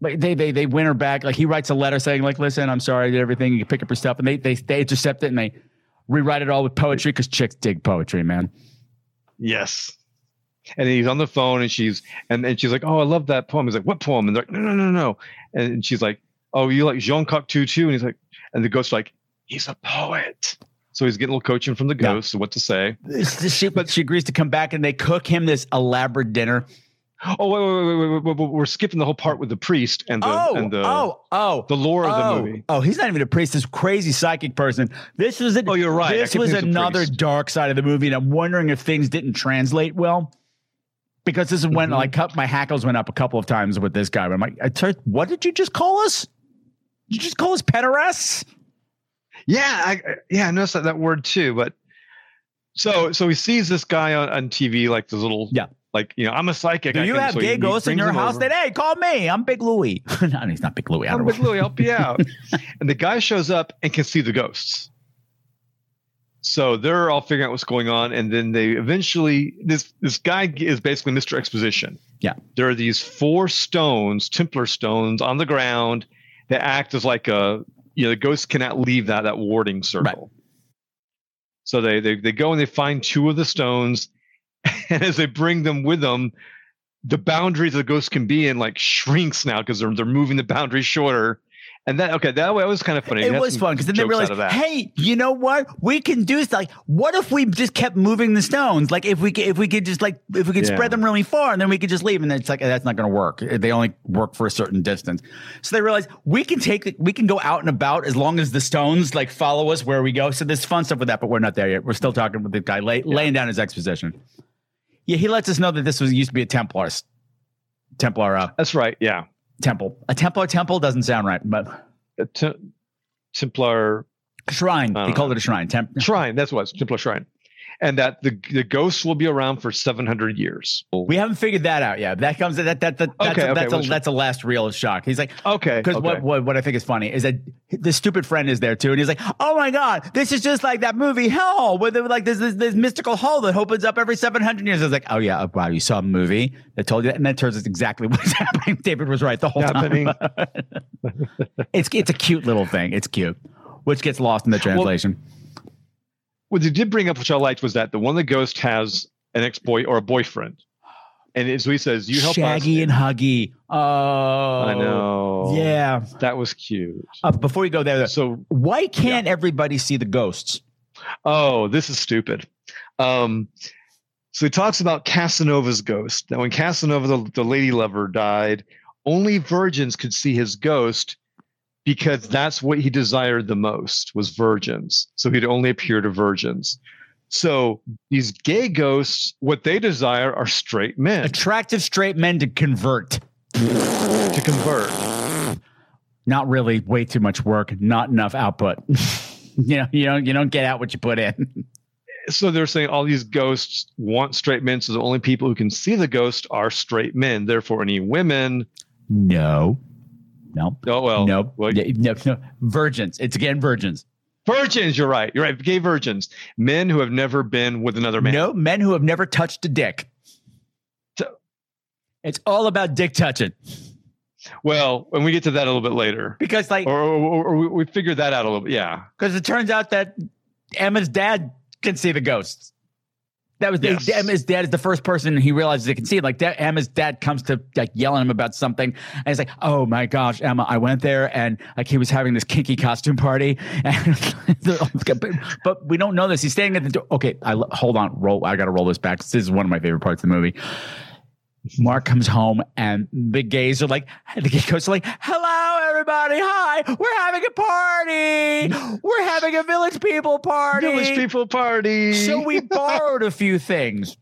but they they they win her back. Like he writes a letter saying like, "Listen, I'm sorry, I did everything. You can pick up your stuff." And they they they intercept it and they rewrite it all with poetry because chicks dig poetry, man. Yes. And he's on the phone and she's and, and she's like, Oh, I love that poem. He's like, What poem? And they're like, No, no, no, no. And she's like, Oh, you like Jean Cocteau too? And he's like, and the ghost's like, He's a poet. So he's getting a little coaching from the Yeah. ghost of what to say. she, but she agrees to come back and they cook him this elaborate dinner. Oh, wait, wait, wait, wait, wait, wait, we're skipping the whole part with the priest and the oh, and the oh, oh, the lore of oh, the movie. Oh, he's not even a priest. This crazy psychic person. This was a, Oh, you're right. This was another dark side of the movie, and I'm wondering if things didn't translate well. Because this is when Mhm. like my hackles went up a couple of times with this guy. I'm like, what did you just call us? Did you just call us pederasts? Yeah, I, yeah, I noticed that, that word too. But so so he sees this guy on, on TV, like this little Yeah. like you know, I'm a psychic. Do I you can- have so gay ghosts in your house? over. Then hey, call me. I'm Big Louie. no, he's not Big Louie. I'm Big. Louie, help you out. and the guy shows up and can see the ghosts. So they're all figuring out what's going on, and then they eventually this this guy is basically Mr. Exposition. Yeah. There are these four stones, Templar stones, on the ground that act as like a you know the ghost cannot leave that that warding circle. So they, they they go and they find two of the stones, and as they bring them with them, the boundaries the ghost can be in like shrinks now because they're they're moving the boundaries shorter. And that okay, that, that was kind of funny. It was fun because then they realized, out of that. hey, you know what? We can do stuff. Like, what if we just kept moving the stones? Like, if we could, if we could just like if we could Yeah. spread them really far, and then we could just leave, and it's like that's not going to work. They only work for a certain distance. So they realized we can take we can go out and about as long as the stones like follow us where we go. So there's fun stuff with that, but we're not there yet. We're still talking with the guy lay, laying down his exposition. Yeah, he lets us know that this was used to be a Templar's Templar uh, That's right. Yeah. Temple. A Templar temple doesn't sound right, but A Tem- Templar shrine. I He called it a shrine. Temp- shrine. That's what it's Templar shrine, and that the the ghosts will be around for seven hundred years. We haven't figured that out yet. That comes that that, that, that that's, Okay, a, okay, that's, a, that's a last real shock. He's like, Okay. because okay. what, what what I think is funny is that the stupid friend is there too, and he's like, "Oh my god, this is just like that movie Hell, where there, like there's this, this mystical hole that opens up every seven hundred years." I was like, "Oh yeah, oh, wow, you saw a movie that told you that," and that turns out exactly what's happening. David was right the whole Happening. time. it's it's a cute little thing. It's cute, which gets lost in the translation. What they did bring up, which I liked, was that the one the ghost has an ex boy or a boyfriend, and so he says, "You help Shaggy us." and Huggy. Oh, I know. Yeah. that was cute. Uh, before you go there, So why can't everybody see the ghosts? Oh, this is stupid. Um, so he talks about Casanova's ghost. Now, when Casanova, the, the lady lover, died, only virgins could see his ghost because that's what he desired the most was virgins. So he'd only appear to virgins. So these gay ghosts, what they desire are straight men Attractive straight men to convert. to convert. Not really. Way too much work. Not enough output. you know, you don't you don't get out what you put in. So they're saying all these ghosts want straight men. So the only people who can see the ghost are straight men. Therefore, any women, No. No. oh well, nope. what- Yeah, no, no. Virgins. It's again virgins. Virgins, you're right. You're right. Gay virgins, men who have never been with another man. No men who have never touched a dick. So- It's all about dick touching. Well, when we get to that a little bit later, Because like or, or, or we, we figured that out a little bit. Yeah. because it turns out that Emma's dad can see the ghosts. That was Yes. Emma's dad is the first person he realizes they can see. Like that, Emma's dad comes to like yelling him about something, and he's like, "Oh my gosh, Emma, I went there and like he was having this kinky costume party, and but, but we don't know this. He's staying at the door. Okay, I hold on, roll. I got to roll this back. This is one of my favorite parts of the movie. Mark comes home and the gays are like, the gay goes like, "Hello, everybody! Hi, we're having a party. We're having a village people party. Village people party. So we borrowed a few things.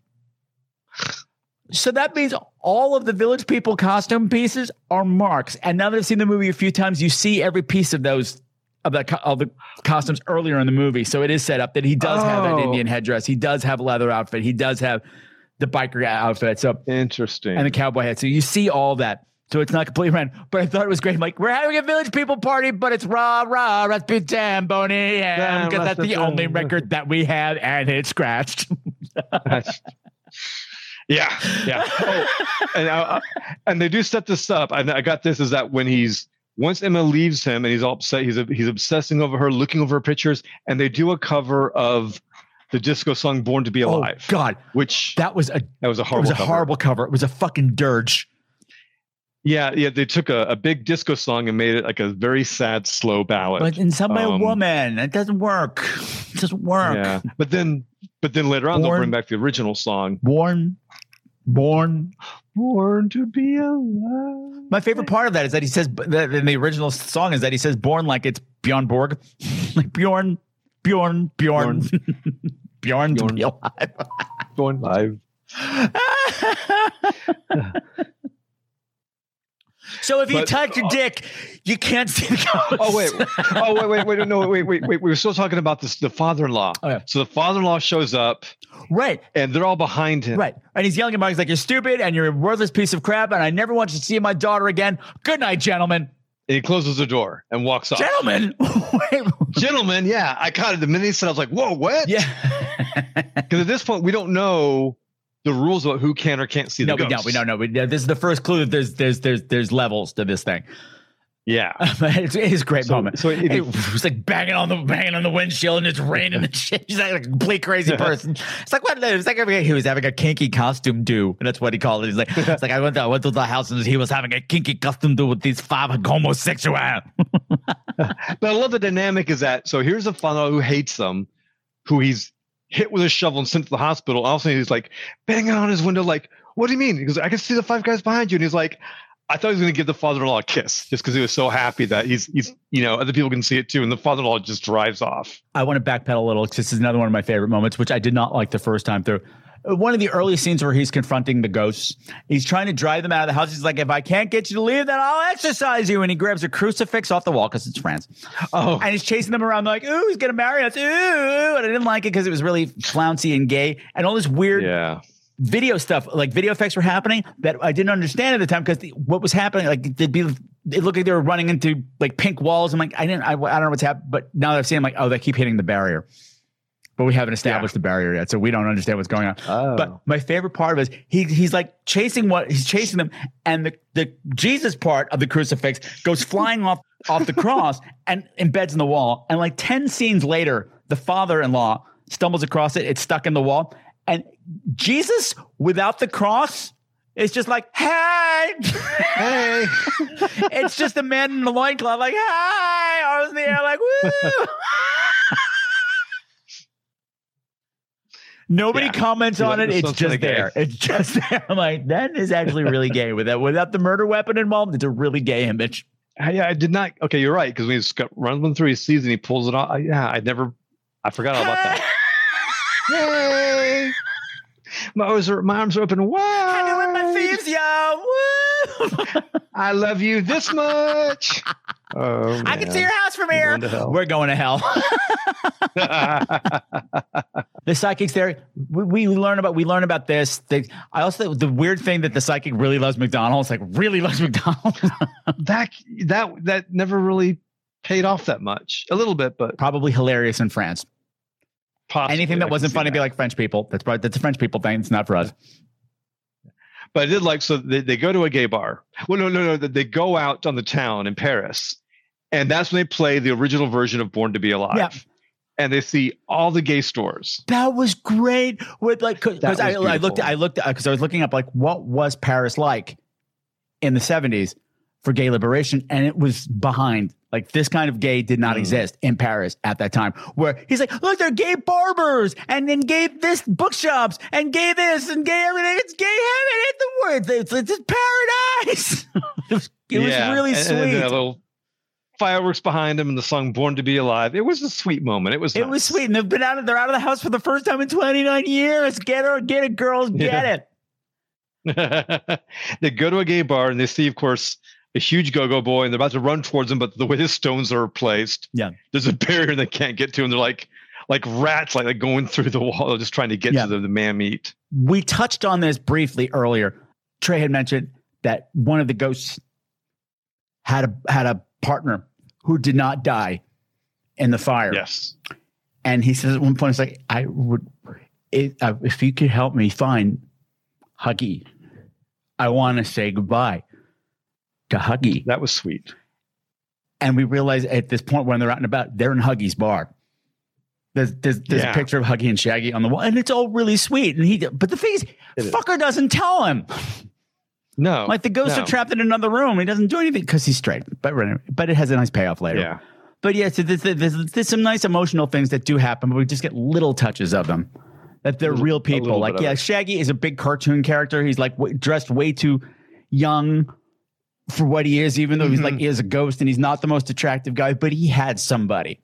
So that means all of the village people costume pieces are Mark's. And now that I've seen the movie a few times, you see every piece of those of the of the costumes earlier in the movie. So it is set up that he does have that Oh. Indian headdress. He does have a leather outfit. He does have the biker outfit. So Interesting. and the cowboy hat. So you see all that. So it's not completely random. But I thought it was great. I'm like, we're having a village people party, but it's rah rah Rasputin Boney Yeah, because that's the only record that we have, and it's scratched. That's- yeah, yeah. Oh, and uh, and they do set this up. I, I got this is that when he's once Emma leaves him and he's all upset, he's he's obsessing over her, looking over her pictures, and they do a cover of the disco song "Born to Be Alive," Oh God, which that was a that was a it horrible. was a cover. horrible cover. It was a fucking dirge. Yeah, yeah. They took a, a big disco song and made it like a very sad, slow ballad. But in some by a Um, woman, it doesn't work. It doesn't work. Yeah, but then but then later on they'll bring back the original song. Born, born. Born to be alive. My favorite part of that is that he says that in the original song is that he says born like it's Bjorn Borg, like Bjorn, Bjorn, Bjorn, Bjorn, to be alive. Born live. so if you But- touch uh, your dick, you can't see the ghost. Oh wait, oh wait, wait, wait, no, wait, wait, wait. We were still talking about this. The father-in-law. Oh, yeah. So the father-in-law shows up, right, and they're all behind him. right, and he's yelling at Mark. He's like, "You're stupid and you're a worthless piece of crap, and I never want you to see my daughter again. Good night, gentlemen." And he closes the door and walks off. Gentlemen, Gentlemen, yeah, I caught it the minute he said. I was like, "Whoa, what?" yeah. Because at this point, we don't know the rules about who can or can't see no, the we ghost. don't. We don't know. We, this is the first clue that there's there's there's there's levels to this thing. Yeah. it's, it's a great So- moment. so it- it, was like banging on the banging on the windshield and it's raining and shit. He's like a complete crazy person. It's like what? It's like he was having a kinky costume do, and that's what he called it. He's like, it's like I went to, I went to the house and he was having a kinky costume do with these five homosexual. But I love the dynamic is that so here's a father who hates them, who he's hit with a shovel and sent to the hospital. All of a sudden he's like banging on his window, like, what do you mean? He goes, I can see the five guys behind you. And he's like, I thought he was gonna give the father-in-law a kiss just because he was so happy that he's he's you know, other people can see it too, and the father-in-law just drives off. I want to backpedal a little because This is another one of my favorite moments, which I did not like the first time through. One of the early scenes where he's confronting the ghosts. He's trying to drive them out of the house. He's like, "If I can't get you to leave, then I'll exercise you." And he grabs a crucifix off the wall because it's France. Oh, and he's chasing them around like, "Ooh, he's gonna marry us!" Ooh, and I didn't like it because it was really flouncy and gay, and all this weird yeah. Video stuff, like video effects, were happening that I didn't understand at the time because what was happening, like, they'd be, it looked like they were running into like pink walls. I'm like, I didn't, I, I don't know what's happening, but now that I've seen, it, I'm like, oh, they keep hitting the barrier. But we haven't established the barrier yet, so we don't understand what's going on. Oh. But my favorite part of it is he he's like chasing what he's chasing them, and the, the Jesus part of the crucifix goes flying off off the cross and embeds in the wall. And like 10 scenes later, the father-in-law stumbles across it, it's stuck in the wall. And Jesus without the cross is just like, hey, Hey. it's just a man in a loincloth, like, hi, arms in the air, like, woo. Nobody Yeah. comments You're on like, it. It's just gay. there. It's just there. I'm like, that is actually really gay. With that, without the murder weapon involved, it's a really gay image. Yeah, I did not. Okay, you're right. Because when he's runs one through his season, he pulls it off. I, yeah, I never, I forgot all about that. Yay! My arms are my arms are open Hanging with my wide. thieves, yo. Woo! I love you this much. Oh, I can oh, see your house from here. going. We're going to hell. the psychics there. We, we learn about we learn about this. They, I also the weird thing that the psychic really loves McDonald's. Like really loves McDonald's. that that that never really paid off that much. A little bit, but Probably hilarious in France. Possibly, Anything that wasn't funny that. be like French people. That's probably that's a French people thing. It's not for us. But I did like so they, they go to a gay bar. Well, no, no, no. They go out on the town in Paris, and that's when they play the original version of Born to Be Alive. Yeah. and they see all the gay stores. That was great. With like, because I, I looked. I looked, because I was looking up like what was Paris like in the seventies for gay liberation, and it was behind. Like this kind of gay did not Mm. exist in Paris at that time. Where he's like, look, they're gay barbers, and then gay this bookshops, and gay this, and gay everything. It's gay heaven. It's the word. It's, it's, paradise. it was, it was really and- sweet. And, then little fireworks behind him and the song "Born to Be Alive." It was a sweet moment. It was. it was sweet, and they've been out of they're out of the house for the first time in twenty nine years. Get her, get it, girls, get Yeah. it. they go to a gay bar and they see, of course, a huge go-go boy, and they're about to run towards him, but the way his stones are placed, Yeah. there's a barrier they can't get to, and they're like like rats, like, like going through the wall, just trying to get Yeah. to the, the man meat. we touched on this briefly earlier. Trey had mentioned that one of the ghosts had a had a partner who did not die in the fire. Yes. And he says at one point, "It's like I would, it, uh, if you could help me find Huggy, I want to say goodbye to Huggy." That was sweet. And we realize at this point when they're out and about, they're in Huggy's bar. There's there's, there's Yeah. a picture of Huggy and Shaggy on the wall, and it's all really sweet. And he, but the thing is, fucker doesn't tell him. No, Like the ghosts no. are trapped in another room. He doesn't do anything because he's straight. But but it has a nice payoff later. Yeah. But yeah, so there's, there's, there's some nice emotional things that do happen, but we just get little touches of them. That they're Little- real people. Like yeah. Shaggy is a big cartoon character. He's like w- dressed way too young for what he is, even though he's like Mhm. he is a ghost and he's not the most attractive guy, but he had somebody.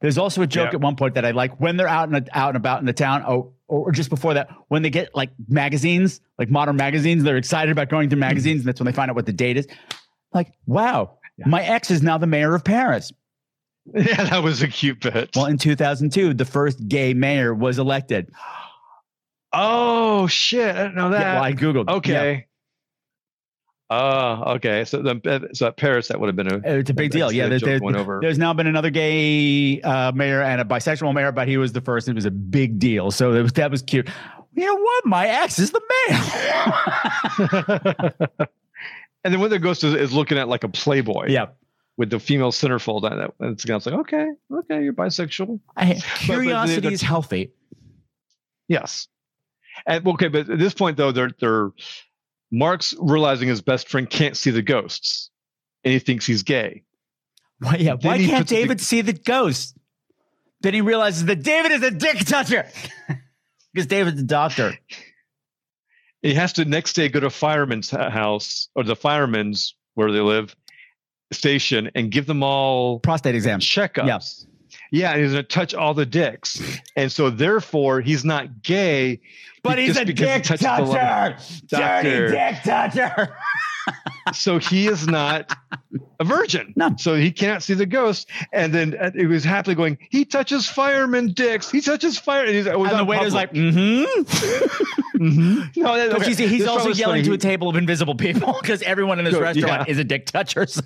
There's also a joke Yeah. at one point that I like when they're out and out and about in the town, oh, or just before that, when they get like magazines, like modern magazines, they're excited about going through magazines, and that's when they find out what the date is. Like, wow, my ex is now the mayor of Paris. Yeah, that was a cute bit. Well, in 2002, the first gay mayor was elected. Oh shit! I didn't know that. Yeah, well, I googled. Okay. Oh, okay. So then, so at Paris, that would have been a. It's a big deal. the Yeah, there's, joke there's, went over. there's now been another gay uh, mayor and a bisexual mayor, but he was the first. It was a big deal. So it was, that was cute. You know what? My ex is the mayor. and then when the ghost is, is looking at like a Playboy. yeah. With the female centerfold, that that- it's, it's like okay, okay, you're bisexual. I, the- curiosity the- is healthy. Yes. And okay, but at this point though, they're they're Mark's realizing his best friend can't see the ghosts, and he thinks he's gay. Why, yeah, Then why can't puts the- David see the ghost? Then he realizes that David is a dick toucher because David's a doctor. He has to next day go to fireman's house or the fireman's where they live station and give them all Prostate exams, checkups. Yeah, he's gonna touch all the dicks, and so therefore he's not gay. But he's a because he dick touches the toucher. Dirty dick toucher. so he is not a virgin. No. So he cannot see the ghost. And then uh, it was happily going, he touches fireman dicks. He touches fire. And, he's, it was And the on waiter's like, public. mm-hmm. Mhm. No, okay, he's, he's this also yelling to a table of invisible people because everyone in this Good, restaurant yeah. is a dick toucher.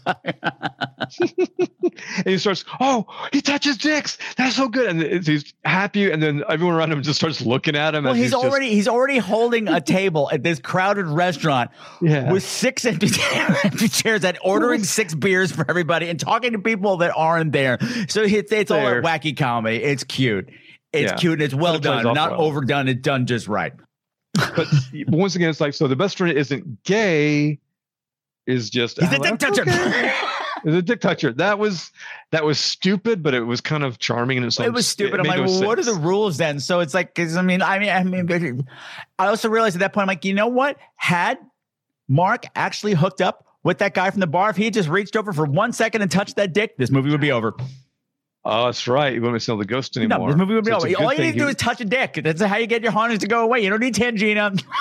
And he starts, oh, he touches dicks. That's so good. And he's happy. And then everyone around him just starts looking at him. well, he's, just- already he's already holding a table at this crowded restaurant Yeah. with six empty, empty chairs and ordering six beers for everybody and talking to people that aren't there. So it's it's all a wacky comedy. It's cute. It's Yeah. cute and it's well It done, not well. overdone. It's done just right. But once again, it's like, so the best friend isn't gay, is just He's a dick like, toucher. okay. Is a dick toucher. That was that was stupid, but it was kind of charming and its own. it was stupid. I'm like, no well, what are the rules then? So it's like, because I mean, I mean, I mean, I also realized at that point, I'm like, you know what? Had Mark actually hooked up with that guy from the bar, if he had just reached over for one second and touched that dick, this movie would be over. Oh, that's right. You wouldn't see the ghost anymore. No, this movie would be So over. All you need to do is touch a dick. That's how you get your harness to go away. You don't need Tangina.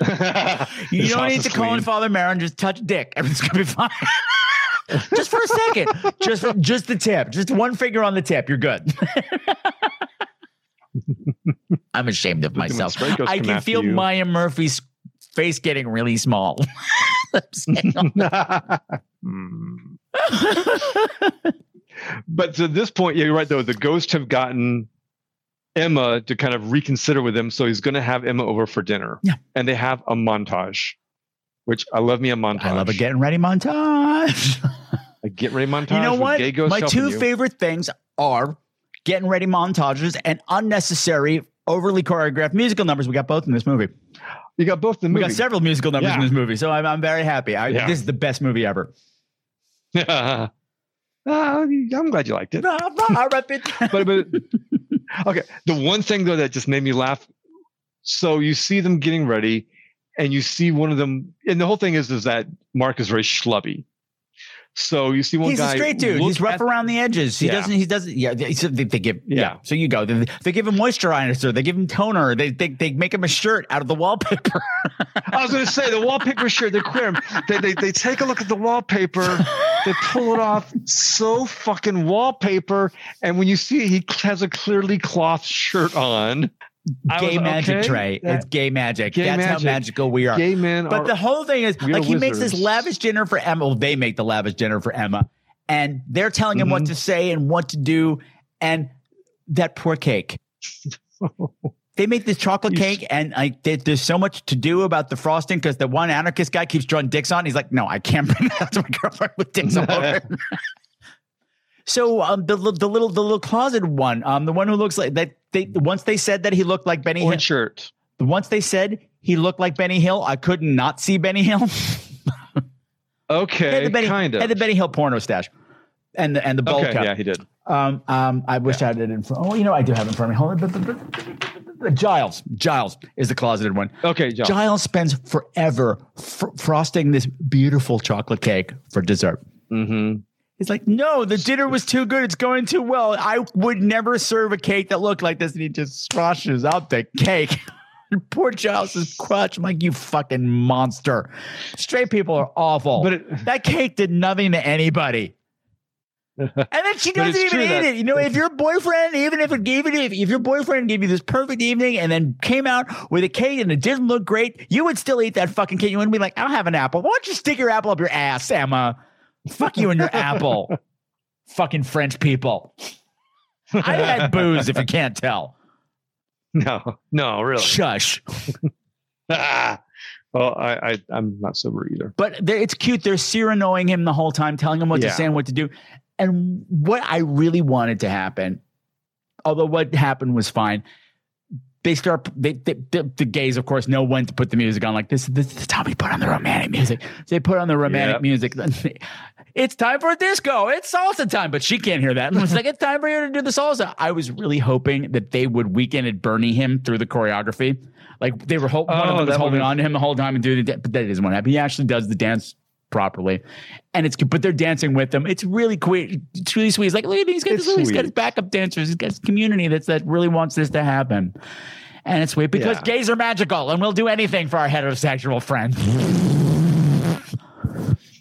You don't need to call in. Father Merrin. Just touch a dick. Everything's gonna be fine. just for a second. Just for, just the tip. Just one finger on the tip. You're good. I'm ashamed of But then when myself. I can feel you- Maya Murphy's face getting really small. But to this point, yeah, you're right. Though the ghosts have gotten Emma to kind of reconsider with him, so he's going to have Emma over for dinner. Yeah. and they have a montage, which I love me a montage. I love a getting ready montage. a get ready montage. you know what? My two favorite things are getting ready montages and unnecessary, overly choreographed musical numbers. We got both in this movie. You got both in the We got several musical numbers in this movie, so I'm, I'm very happy. I, Yeah. This is the best movie ever. uh, I'm glad you liked it. I rep but, but okay, the one thing though that just made me laugh. So you see them getting ready, and you see one of them, and the whole thing is is that Mark is very schlubby. So you see one He's guy. a straight dude. He's rough at- around the edges. He Yeah. doesn't. He doesn't. Yeah. They, so they, they give. Yeah. Yeah. So you go. They, they give him moisturizer. They give him toner. They they, they make him a shirt out of the wallpaper. I was going to say the wallpaper shirt. They're queer. They, they they take a look at the wallpaper. They pull it off. So fucking wallpaper. And when you see it, he has a clearly cloth shirt on. I gay was, magic, okay, Trey. that- it's gay magic. Gay That's how magical we are. Gay men But are- the whole thing is like he makes this lavish dinner for Emma. Well, they make the lavish dinner for Emma, and they're telling him what Mhm. to say and what to do. And that poor cake. They make this chocolate cake, and like there- there's so much to do about the frosting because the one anarchist guy keeps drawing dicks on. He's like, "No, I can't bring that to my girlfriend with dicks all over." it." so um, the the little the little closeted one, um, the one who looks like that. They once they said that he looked like Benny Hill. Shirt. Once they said he looked like Benny Hill, I could not see Benny Hill. Had Okay, the Benny, kind of. had the Benny Hill porno stash, and the and the bowl okay, yeah, he did. Um, um, I wish I had it in front. Oh, you know, I do have it in front of me. Hold on. Giles. Giles is the closeted one. Okay, Giles. Giles spends forever fr- frosting this beautiful chocolate cake for dessert. Mm-hmm. He's like, no, the dinner was too good. It's going too well. I would never serve a cake that looked like this. And he just scrushes out the cake. Poor Giles is crushed. I'm like, you fucking monster. Straight people are awful. But it- that cake did nothing to anybody. And then she doesn't even eat it. You know, if your boyfriend, even if it gave it, if, if your boyfriend gave you this perfect evening and then came out with a cake and it didn't look great, you would still eat that fucking cake. You wouldn't be like, I'll have an apple. Why don't you stick your apple up your ass, Emma? Fuck you and your apple. Fucking French people. I had booze if you can't tell. No, no, really. Shush. Ah. Well, I, I I'm not sober either. But it's cute. They're Cyranoing him the whole time, telling him what to say and what to do. And what I really wanted to happen, although what happened was fine. They start. They, they, the, the gays, of course, know when to put the music on. Like this, this is the time we put on the romantic music. They put on the romantic Yep. music. It's time for a disco. It's salsa time, but she can't hear that. And it's like it's time for you to do the salsa. I was really hoping that they would weekend at Bernie him through the choreography. Like they were hoping one of Oh, them was holding on to him the whole time and doing the dance, but that isn't what happened. He actually does the dance properly, and it's but they're dancing with them. It's really sweet. It's really sweet. He's like, look at these guys. It's He's got his backup dancers. He's got his community that's that really wants this to happen. And it's sweet because Yeah. gays are magical and we'll do anything for our heterosexual friends.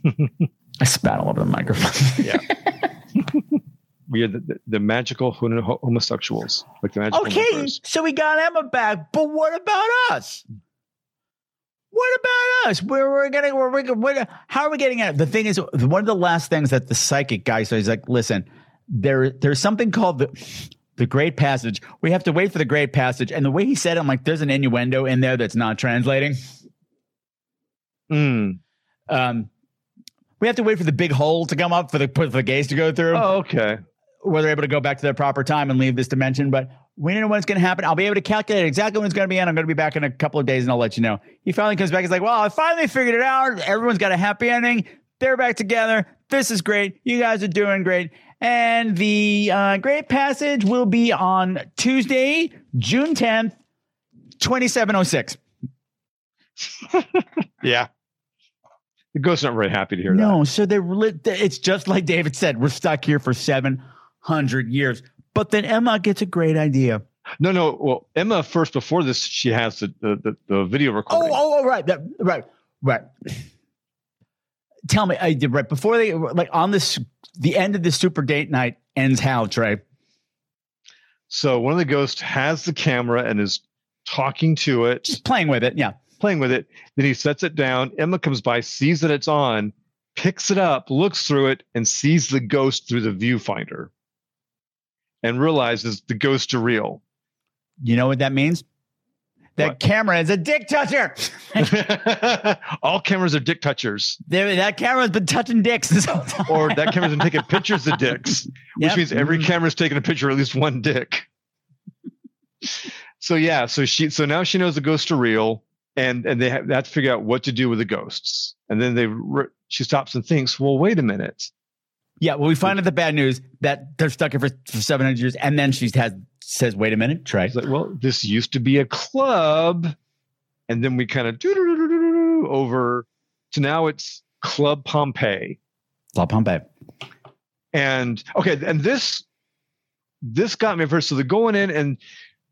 I spat all over the microphone. Yeah. we are the, the, magical homosexuals, like the magical okay, so we got Emma back, but what about us? What about us? Where we're getting, where we're, where, how are we getting at? it? The thing is, one of the last things that the psychic guy says, like, listen, there, there's something called the, the Great Passage. We have to wait for the Great Passage, and the way he said, it, I'm like, there's an innuendo in there that's not translating. Mm. Um, we have to wait for the big hole to come up for the for the gays to go through. Oh, okay. where they're able to go back to their proper time and leave this dimension. But we don't know when it's going to happen. I'll be able to calculate exactly when it's going to be, and I'm going to be back in a couple of days, and I'll let you know. He finally comes back. He's like, "Well, I finally figured it out. Everyone's got a happy ending. They're back together. This is great. You guys are doing great." And the uh, Great Passage will be on Tuesday, June 10th, 2706. Yeah. The ghost's not very happy to hear that. No, so they're. It's just like David said. We're stuck here for 700 years. But then Emma gets a great idea. No, no. Well, Emma first before this, she has the the, the, video Oh, recording. oh, oh, right, that, right, right. Tell me, I did right before they like on this. The end of the super date night ends how Trey? So one of the ghosts has the camera and is talking to it, Just playing with it. Yeah, playing with it. Then he sets it down. Emma comes by, sees that it's on, picks it up, looks through it, and sees the ghost through the viewfinder, and realizes the ghosts are real. you know what that means? That camera is a dick toucher. All cameras are dick touchers. There, that camera's been touching dicks this whole time. Or that camera's been taking pictures of dicks, which Yep. means every Mhm. camera's taking a picture of at least one dick. so yeah, so she so now she knows the ghosts are real, and and they have, they have to figure out what to do with the ghosts. And then they re- she stops and thinks, well, wait a minute. Yeah, well, we find out the bad news that they're stuck here for, for 700 years. And then she has says, wait a minute, Trey. It's like, well, this used to be a club, and then we kind of do over to now it's Club Pompeii. La Pompeii. And okay, and this this got me first. So they're going in and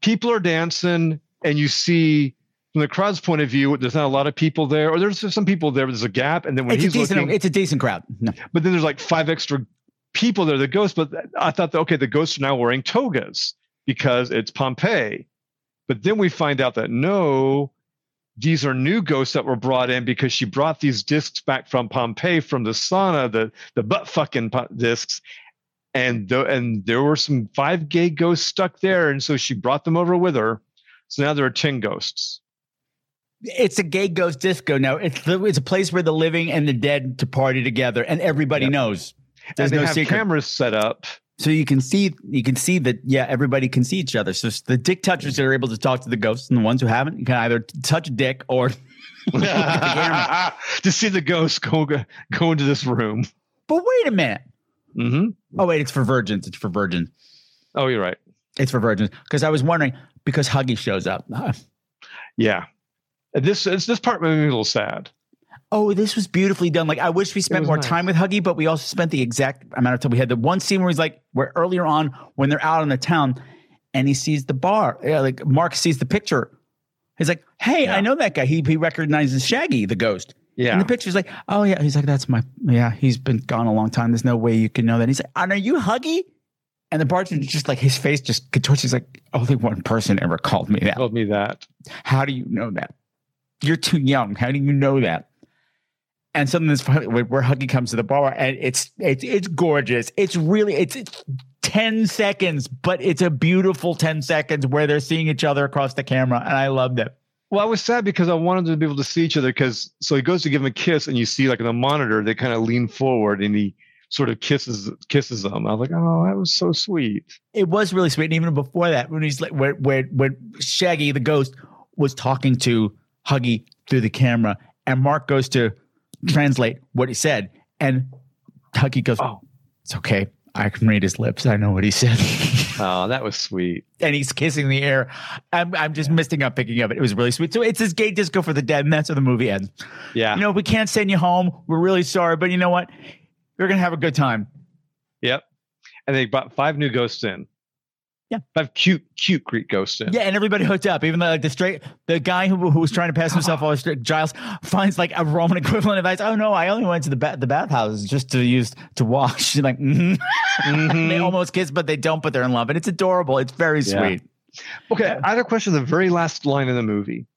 people are dancing, and you see from the crowd's point of view, there's not a lot of people there, or there's some people there, but there's a gap. And then when It's a, he's decent, looking, it's a decent crowd. No. but then there's like five extra people there, the ghosts. But I thought that okay, the ghosts are now wearing togas because it's Pompeii. But then we find out that no, these are new ghosts that were brought in because she brought these discs back from Pompeii from the sauna, the the butt fucking discs, and the, and there were some five gay ghosts stuck there, and so she brought them over with her. So now there are ten ghosts. It's a gay ghost disco now. It's the, it's a place where the living and the dead to party together, and everybody Yep. knows. There's no have secret. cameras set up. So you can see you can see that yeah, everybody can see each other. So the dick touchers that are able to talk to the ghosts, and the ones who haven't, can either touch a dick or to see the ghosts go go into this room. But wait a minute. Mm-hmm. Oh wait, it's for virgins. It's for virgins. Oh, you're right. It's for virgins. Because I was wondering because Huggy shows up. Yeah. This it's, this part made me a little sad. Oh, this was beautifully done. Like I wish we spent more nice. time with Huggy, but we also spent the exact amount of time. We had the one scene where he's like, where earlier on when they're out in the town, and he sees the bar. Yeah, like Mark sees the picture. He's like, "Hey, I know that guy. He he recognizes Shaggy, the ghost." Yeah. And the picture's like, "Oh yeah." He's like, "That's my yeah." He's been gone a long time. There's no way you can know that. He's like, "And are you Huggy?" And the bartender's just like his face just contorts. He's like, "Only one person ever called me that." Told me that. How do you know that? You're too young. How do you know that? And something that's funny where, Huggy comes to the bar and it's it's it's gorgeous. It's really it's, it's ten seconds, but it's a beautiful ten seconds where they're seeing each other across the camera, and I loved it. Well, I was sad because I wanted them to be able to see each other because so he goes to give him a kiss and you see like in the monitor they kind of lean forward and he sort of kisses kisses them. I was like, oh, that was so sweet. It was really sweet. And even before that, when he's like where where when Shaggy the ghost was talking to Huggy through the camera, and Mark goes to translate what he said, and Huggy goes, "Oh, it's okay. I can read his lips. I know what he said." Oh, that was sweet. and he's kissing the air. I'm, I'm just missing up picking up it. It was really sweet. So it's this gay disco for the dead, and that's how the movie ends. Yeah. You know, we can't send you home. We're really sorry, but you know what? You're gonna have a good time. Yep. And they brought five new ghosts in. Yeah. I have cute, cute Greek ghosts in. Yeah, and everybody hooked up. Even the like, the straight the guy who, who was trying to pass himself off as straight, Giles finds like a Roman equivalent of ice. Oh no, I only went to the ba- the bathhouses just to use to wash. She's like, mhm. they almost kiss, but they don't. But they're in love, and it's adorable. It's very Yeah. sweet. Okay, I had a question. The very last line in the movie.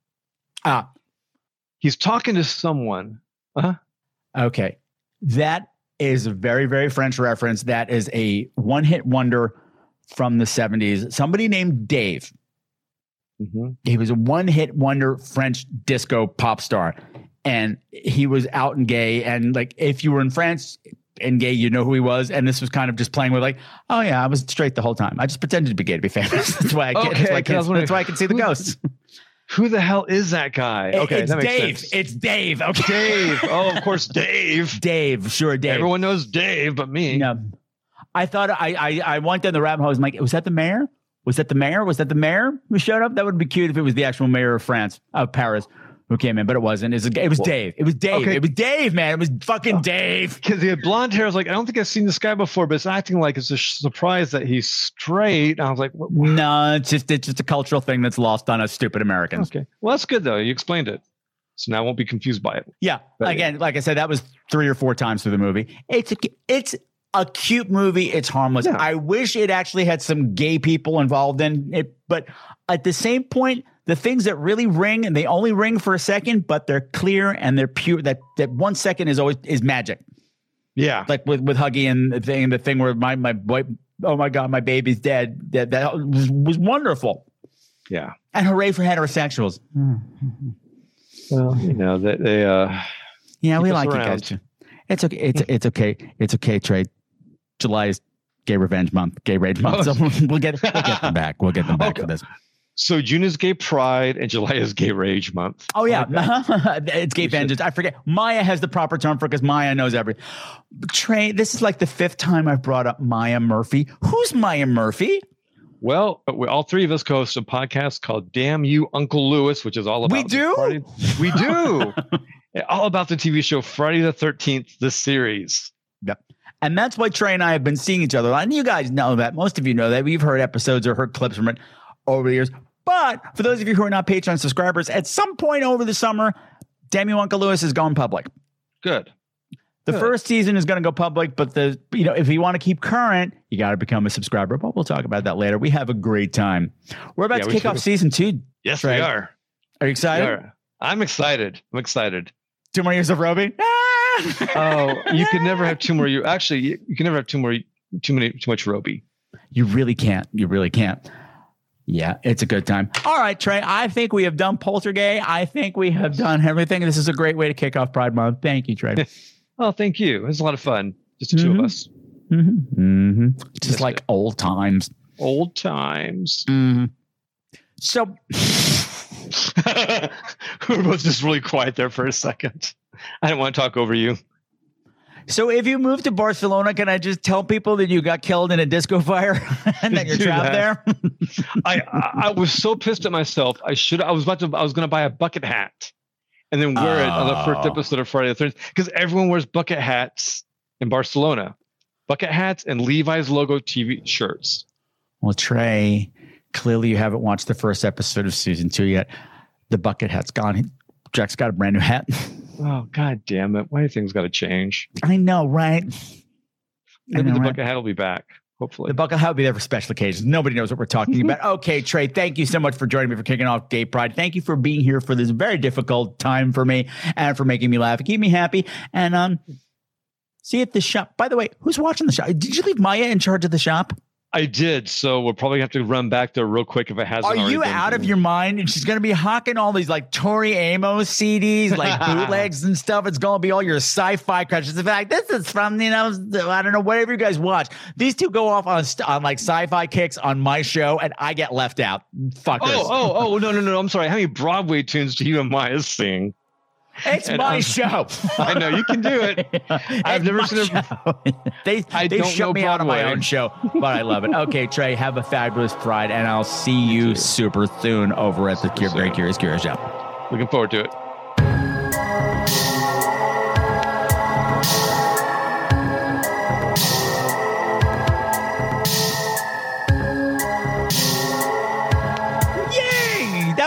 Ah, He's talking to someone. Uh-huh. Okay. That is a very, very French reference. That is a one hit wonder from the 70s. Somebody named Dave. Mhm. He was a one hit wonder French disco pop star. And he was out and gay. And like, if you were in France and gay, you know who he was. And this was kind of just playing with like, oh yeah, I was straight the whole time. I just pretended to be gay to be famous. that's why I can, that's, why I can, that's why I can see the ghosts. Who the hell is that guy? Okay, it's that makes Dave. sense. It's Dave. Okay. Dave. Oh, of course, Dave. Dave. Sure, Dave. Everyone knows Dave, but me. No. I thought I I I went down the rabbit hole. I was like, was that the mayor? Was that the mayor? Was that the mayor who showed up? That would be cute if it was the actual mayor of France, of Paris, who came in, but it wasn't. It was, it was Dave. It was Dave. okay. It was Dave, man. It was fucking oh. Dave. Because he had blonde hair. I was like, I don't think I've seen this guy before, but it's acting like it's a surprise that he's straight. And I was like, what? No, it's just it's just a cultural thing that's lost on us stupid Americans. okay. Well, that's good, though. You explained it. So now I won't be confused by it. Yeah. But- Again, like I said, that was three or four times through the movie. It's a, it's a cute movie. It's harmless. Yeah. I wish it actually had some gay people involved in it, but at the same point, the things that really ring and they only ring for a second, but they're clear and they're pure. That that one second is always is magic. Yeah. Like with with Huggy and the thing, the thing where my my boy, oh my god, my baby's dead. That that was, was wonderful. Yeah. And hooray for heterosexuals. Well, you know they, they uh Yeah, we Keep us like you around. guys. It's okay. It's it's okay. It's okay. Trade. July is Gay Revenge Month, Gay Rage Month. Oh. So we'll get we'll get them back. We'll get them back Okay. for this. so June is Gay Pride and July is Gay Rage Month. Oh yeah, like it's Gay We should- Vengeance. I forget. Maya has the proper term for because Maya knows everything. Trey, this is like the fifth time I've brought up Maya Murphy. Who's Maya Murphy? Well, uh, we, all three of us co host a podcast called "Damn You, Uncle Lewis," which is all about We do? Friday- we do. all about the TV show Friday the Thirteenth, the series. Yep. And that's why Trey and I have been seeing each other. And you guys know that. Most of you know that. We've heard episodes or heard clips from it over the years. But for those of you who are not Patreon subscribers, at some point over the summer, You Uncle Lewis is going public. Good. The Good. first season is going to go public, but the you know if you want to keep current, you got to become a subscriber. But we'll talk about that later. We have a great time. We're about Yeah, to we kick off season two. Yes, Trey. we are. Are you excited? are. I'm excited. I'm excited. Two more years of Robey. Ah! Oh, you can never have two more. You actually, you, you can never have two more. Too many. Too much Robey. You really can't. You really can't. Yeah, it's a good time. All right, Trey. I think we have done Poltergay. I think we have done everything. This is a great way to kick off Pride Month. Thank you, Trey. Oh, thank you. It was a lot of fun. Just the two Mhm. of us. mm-hmm. Mm-hmm. Just like it. old times. Old times. Mm-hmm. So, we were both just really quiet there for a second. I didn't want to talk over you. so if you move to Barcelona, can I just tell people that you got killed in a disco fire and that you're trapped that. there? I, I I was so pissed at myself. I should. I was about to. I was going to buy a bucket hat, and then wear it on the first Oh. episode of Friday the Thirteenth because everyone wears bucket hats in Barcelona. Bucket hats and Levi's logo TV shirts. Well, Trey, clearly you haven't watched the first episode of season two yet. The bucket hat's gone. Jack's got a brand new hat. Oh God damn it! Why do things got to change? I know, right? Maybe know, the right? bucket hat will be back. Hopefully. The bucket hat will be there for special occasions. Nobody knows what we're talking about. Okay, Trey, thank you so much for joining me for kicking off Gay Pride. Thank you for being here for this very difficult time for me and for making me laugh keep me happy. And um, see you at the shop. By the way, who's watching the shop? Did you leave Maya in charge of the shop? I did. So we'll probably have to run back there real quick if it hasn't. Are you out of your mind? And she's going to be hawking all these like Tori Amos CDs, like bootlegs and stuff. It's going to be all your sci-fi crushes. In fact, this is from you know I don't know whatever you guys watch. These two go off on on like sci-fi kicks on my show, and I get left out. Fuckers. Oh, oh, oh, no, no, no. I'm sorry. How many Broadway tunes do you and Maya sing? It's and my I'm- show. I know you can do it. I've It's never seen show. they I they shut me out of my own show, but I love it. Okay, Trey, have a fabulous Pride, and I'll see you super soon over at the Cure Very soon. Curious Curious Shop. Looking forward to it.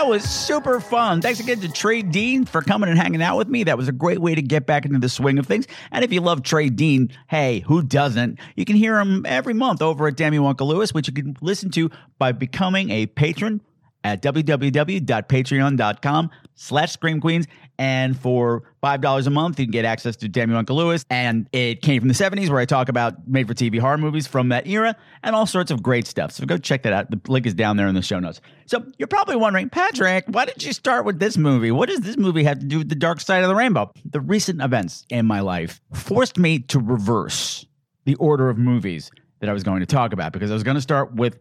That was super fun. Thanks again to Trey Dean for coming and hanging out with me. That was a great way to get back into the swing of things. And if you love Trey Dean, hey, who doesn't? You can hear him every month over at You Uncle Lewis, which you can listen to by becoming a patron at www.patreon.com slash scream queens and for five dollars a month you can get access to You Uncle Lewis. And it came from the 70s where I talk about made for TV horror movies from that era and all sorts of great stuff. So go check that out. The link is down there in the show notes. So you're probably wondering Patrick why did you start with this movie? What does this movie have to do with the dark side of the rainbow? The recent events in my life forced me to reverse the order of movies that I was going to talk about because I was going to start with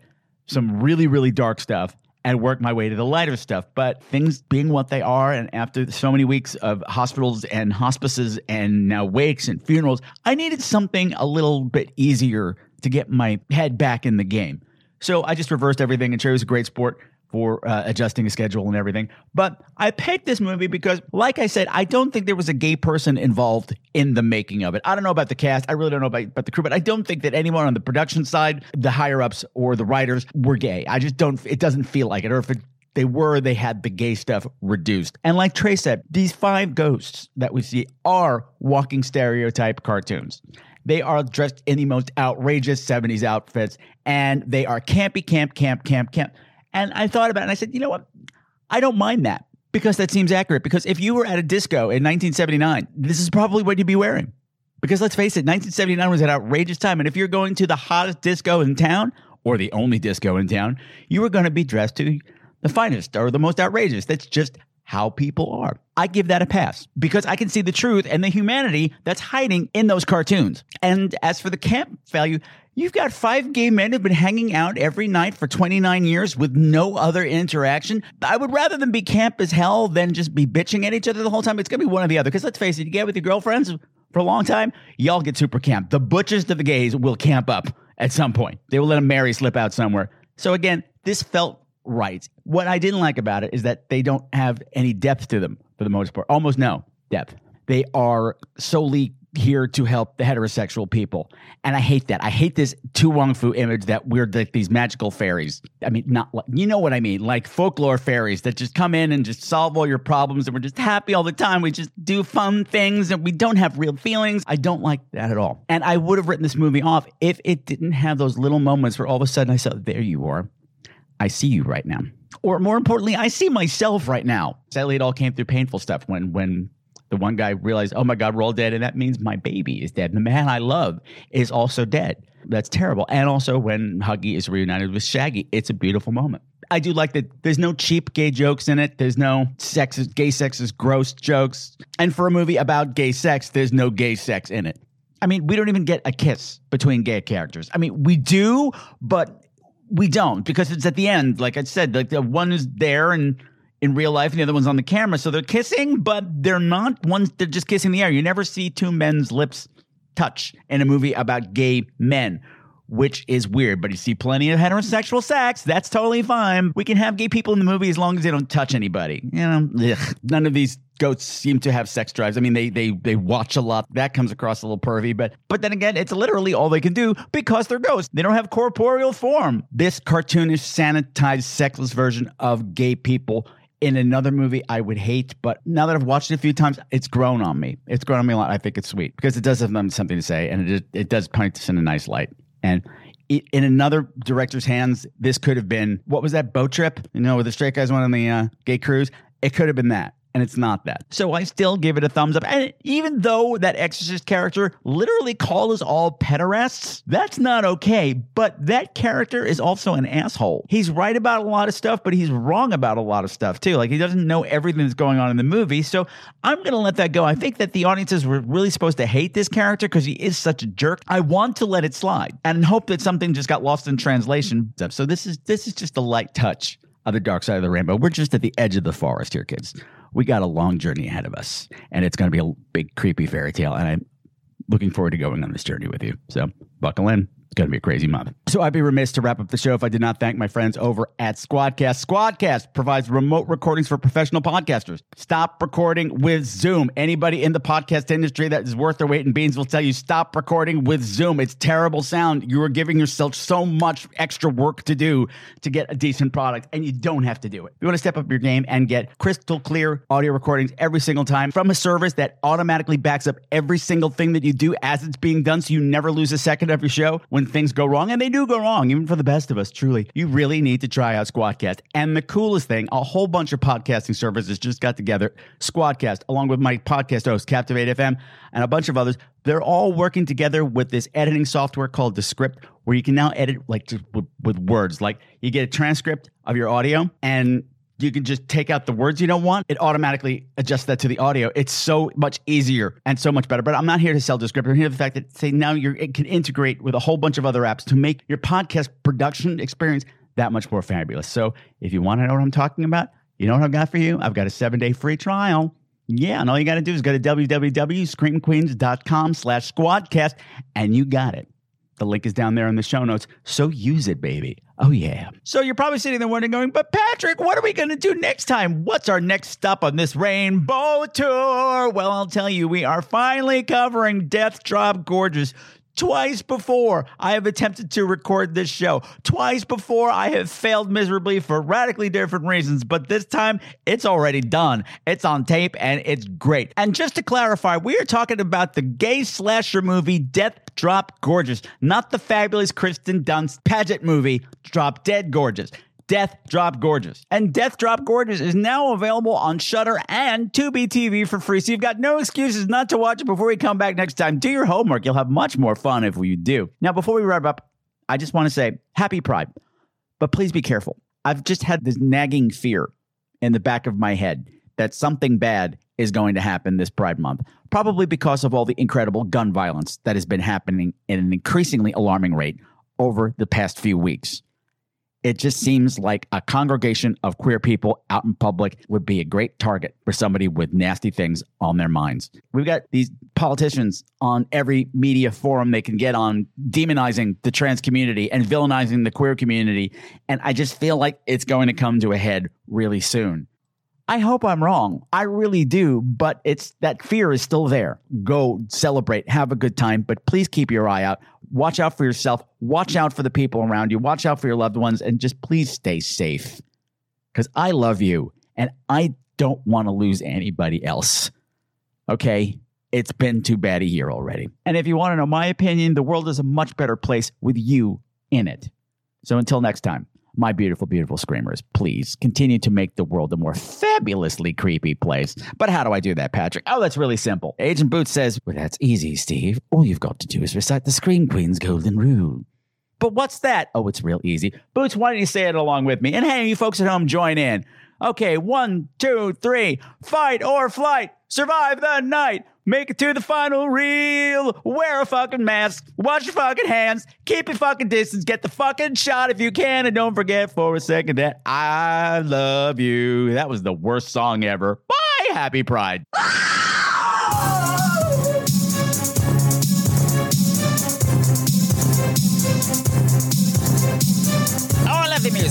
some really, really dark stuff and work my way to the lighter stuff. But things being what they are, and after so many weeks of hospitals and hospices and now wakes and funerals, I needed something a little bit easier to get my head back in the game. So I just reversed everything, and Cherry was a great sport for uh, adjusting a schedule and everything. But I picked this movie because, like I said, I don't think there was a gay person involved in the making of it. I don't know about the cast. I really don't know about, about the crew, but I don't think that anyone on the production side, the higher ups or the writers were gay. I just don't, it doesn't feel like it. Or if it, they were, they had the gay stuff reduced. And like Trey said, these five ghosts that we see are walking stereotype cartoons. They are dressed in the most outrageous 70s outfits and they are campy, camp, camp, camp, camp. And I thought about it and I said, you know what? I don't mind that because that seems accurate. Because if you were at a disco in 1979, this is probably what you'd be wearing. Because let's face it, 1979 was an outrageous time. And if you're going to the hottest disco in town or the only disco in town, you were going to be dressed to the finest or the most outrageous. That's just how people are. I give that a pass because I can see the truth and the humanity that's hiding in those cartoons. And as for the camp value, you've got five gay men who've been hanging out every night for 29 years with no other interaction. I would rather them be camp as hell than just be bitching at each other the whole time. It's going to be one or the other. Because let's face it, you get with your girlfriends for a long time, y'all get super camp. The butchest of the gays will camp up at some point. They will let a Mary slip out somewhere. So again, this felt right. What I didn't like about it is that they don't have any depth to them for the most part. Almost no depth. They are solely here to help the heterosexual people. And I hate that. I hate this To Wong Foo image that we're like these magical fairies. I mean, not like, you know what I mean? Like folklore fairies that just come in and just solve all your problems and we're just happy all the time. We just do fun things and we don't have real feelings. I don't like that at all. And I would have written this movie off if it didn't have those little moments where all of a sudden I said, there you are. I see you right now. Or more importantly, I see myself right now. Sadly, it all came through painful stuff when when the one guy realized, oh my God, we're all dead, and that means my baby is dead. And the man I love is also dead. That's terrible. And also when Huggy is reunited with Shaggy, it's a beautiful moment. I do like that there's no cheap gay jokes in it. There's no sex gay sex is gross jokes. And for a movie about gay sex, there's no gay sex in it. I mean, we don't even get a kiss between gay characters. I mean, we do, but we don't because it's at the end. Like I said, like the one is there and in real life and the other one's on the camera. So they're kissing, but they're not ones they're just kissing the air. You never see two men's lips touch in a movie about gay men. Which is weird, but you see plenty of heterosexual sex. That's totally fine. We can have gay people in the movie as long as they don't touch anybody. You know, ugh. none of these goats seem to have sex drives. I mean, they they they watch a lot. That comes across a little pervy, but but then again, it's literally all they can do because they're ghosts. They don't have corporeal form. This cartoonish, sanitized, sexless version of gay people in another movie I would hate, but now that I've watched it a few times, it's grown on me. It's grown on me a lot. I think it's sweet because it does have something to say, and it it does paint this in a nice light. And it, in another director's hands, this could have been what was that boat trip? You know, where the straight guys went on the uh, gay cruise. It could have been that. And it's not that. So I still give it a thumbs up. And even though that Exorcist character literally called us all pederasts, that's not okay. But that character is also an asshole. He's right about a lot of stuff, but he's wrong about a lot of stuff too. Like he doesn't know everything that's going on in the movie. So I'm going to let that go. I think that the audiences were really supposed to hate this character because he is such a jerk. I want to let it slide and hope that something just got lost in translation. So this is this is just a light touch of the dark side of the rainbow. We're just at the edge of the forest here, kids. We got a long journey ahead of us, and it's going to be a big, creepy fairy tale. And I'm looking forward to going on this journey with you. So buckle in. It's going to be a crazy month. So I'd be remiss to wrap up the show if I did not thank my friends over at Squadcast. Squadcast provides remote recordings for professional podcasters. Stop recording with Zoom. Anybody in the podcast industry that is worth their weight in beans will tell you stop recording with Zoom. It's terrible sound. You are giving yourself so much extra work to do to get a decent product, and you don't have to do it. You want to step up your game and get crystal clear audio recordings every single time from a service that automatically backs up every single thing that you do as it's being done so you never lose a second of your show when things go wrong, and they do go wrong, even for the best of us, truly. You really need to try out Squadcast. And the coolest thing, a whole bunch of podcasting services just got together, Squadcast, along with my podcast host, Captivate FM, and a bunch of others. They're all working together with this editing software called Descript, where you can now edit like just with, with words. Like you get a transcript of your audio and you can just take out the words you don't want. It automatically adjusts that to the audio. It's so much easier and so much better. But I'm not here to sell Descript. I'm here the fact that say now you're it can integrate with a whole bunch of other apps to make your podcast production experience that much more fabulous. So if you want to know what I'm talking about, you know what I've got for you? I've got a seven day free trial. Yeah, and all you got to do is go to www.screamqueens.com slash squadcast, and you got it. The link is down there in the show notes. So use it, baby. Oh, yeah. So you're probably sitting there wondering, going, but Patrick, what are we going to do next time? What's our next stop on this rainbow tour? Well, I'll tell you, we are finally covering Death Drop Gorgeous. Twice before I have attempted to record this show. Twice before I have failed miserably for radically different reasons, but this time it's already done. It's on tape and it's great. And just to clarify, we are talking about the gay slasher movie Death Drop Gorgeous, not the fabulous Kirsten Dunst pageant movie Drop Dead Gorgeous. Death Drop Gorgeous. And Death Drop Gorgeous is now available on Shudder and Tubi TV for free. So you've got no excuses not to watch it before we come back next time. Do your homework. You'll have much more fun if you do. Now, before we wrap up, I just want to say happy Pride, but please be careful. I've just had this nagging fear in the back of my head that something bad is going to happen this Pride Month, probably because of all the incredible gun violence that has been happening at an increasingly alarming rate over the past few weeks. It just seems like a congregation of queer people out in public would be a great target for somebody with nasty things on their minds. We've got these politicians on every media forum they can get on demonizing the trans community and villainizing the queer community. And I just feel like it's going to come to a head really soon. I hope I'm wrong. I really do, but it's that fear is still there. Go celebrate, have a good time, but please keep your eye out. Watch out for yourself. Watch out for the people around you. Watch out for your loved ones and just please stay safe. Cuz I love you and I don't want to lose anybody else. Okay? It's been too bad a year already. And if you want to know my opinion, the world is a much better place with you in it. So until next time, my beautiful, beautiful screamers, please continue to make the world a more fabulously creepy place. But how do I do that, Patrick? Oh, that's really simple. Agent Boots says, Well, that's easy, Steve. All you've got to do is recite the Scream Queen's golden rule. But what's that? Oh, it's real easy. Boots, why don't you say it along with me? And hey, you folks at home, join in. Okay, one, two, three. Fight or flight. Survive the night. Make it to the final reel. Wear a fucking mask. Wash your fucking hands. Keep your fucking distance. Get the fucking shot if you can. And don't forget for a second that I love you. That was the worst song ever. Bye. Happy Pride.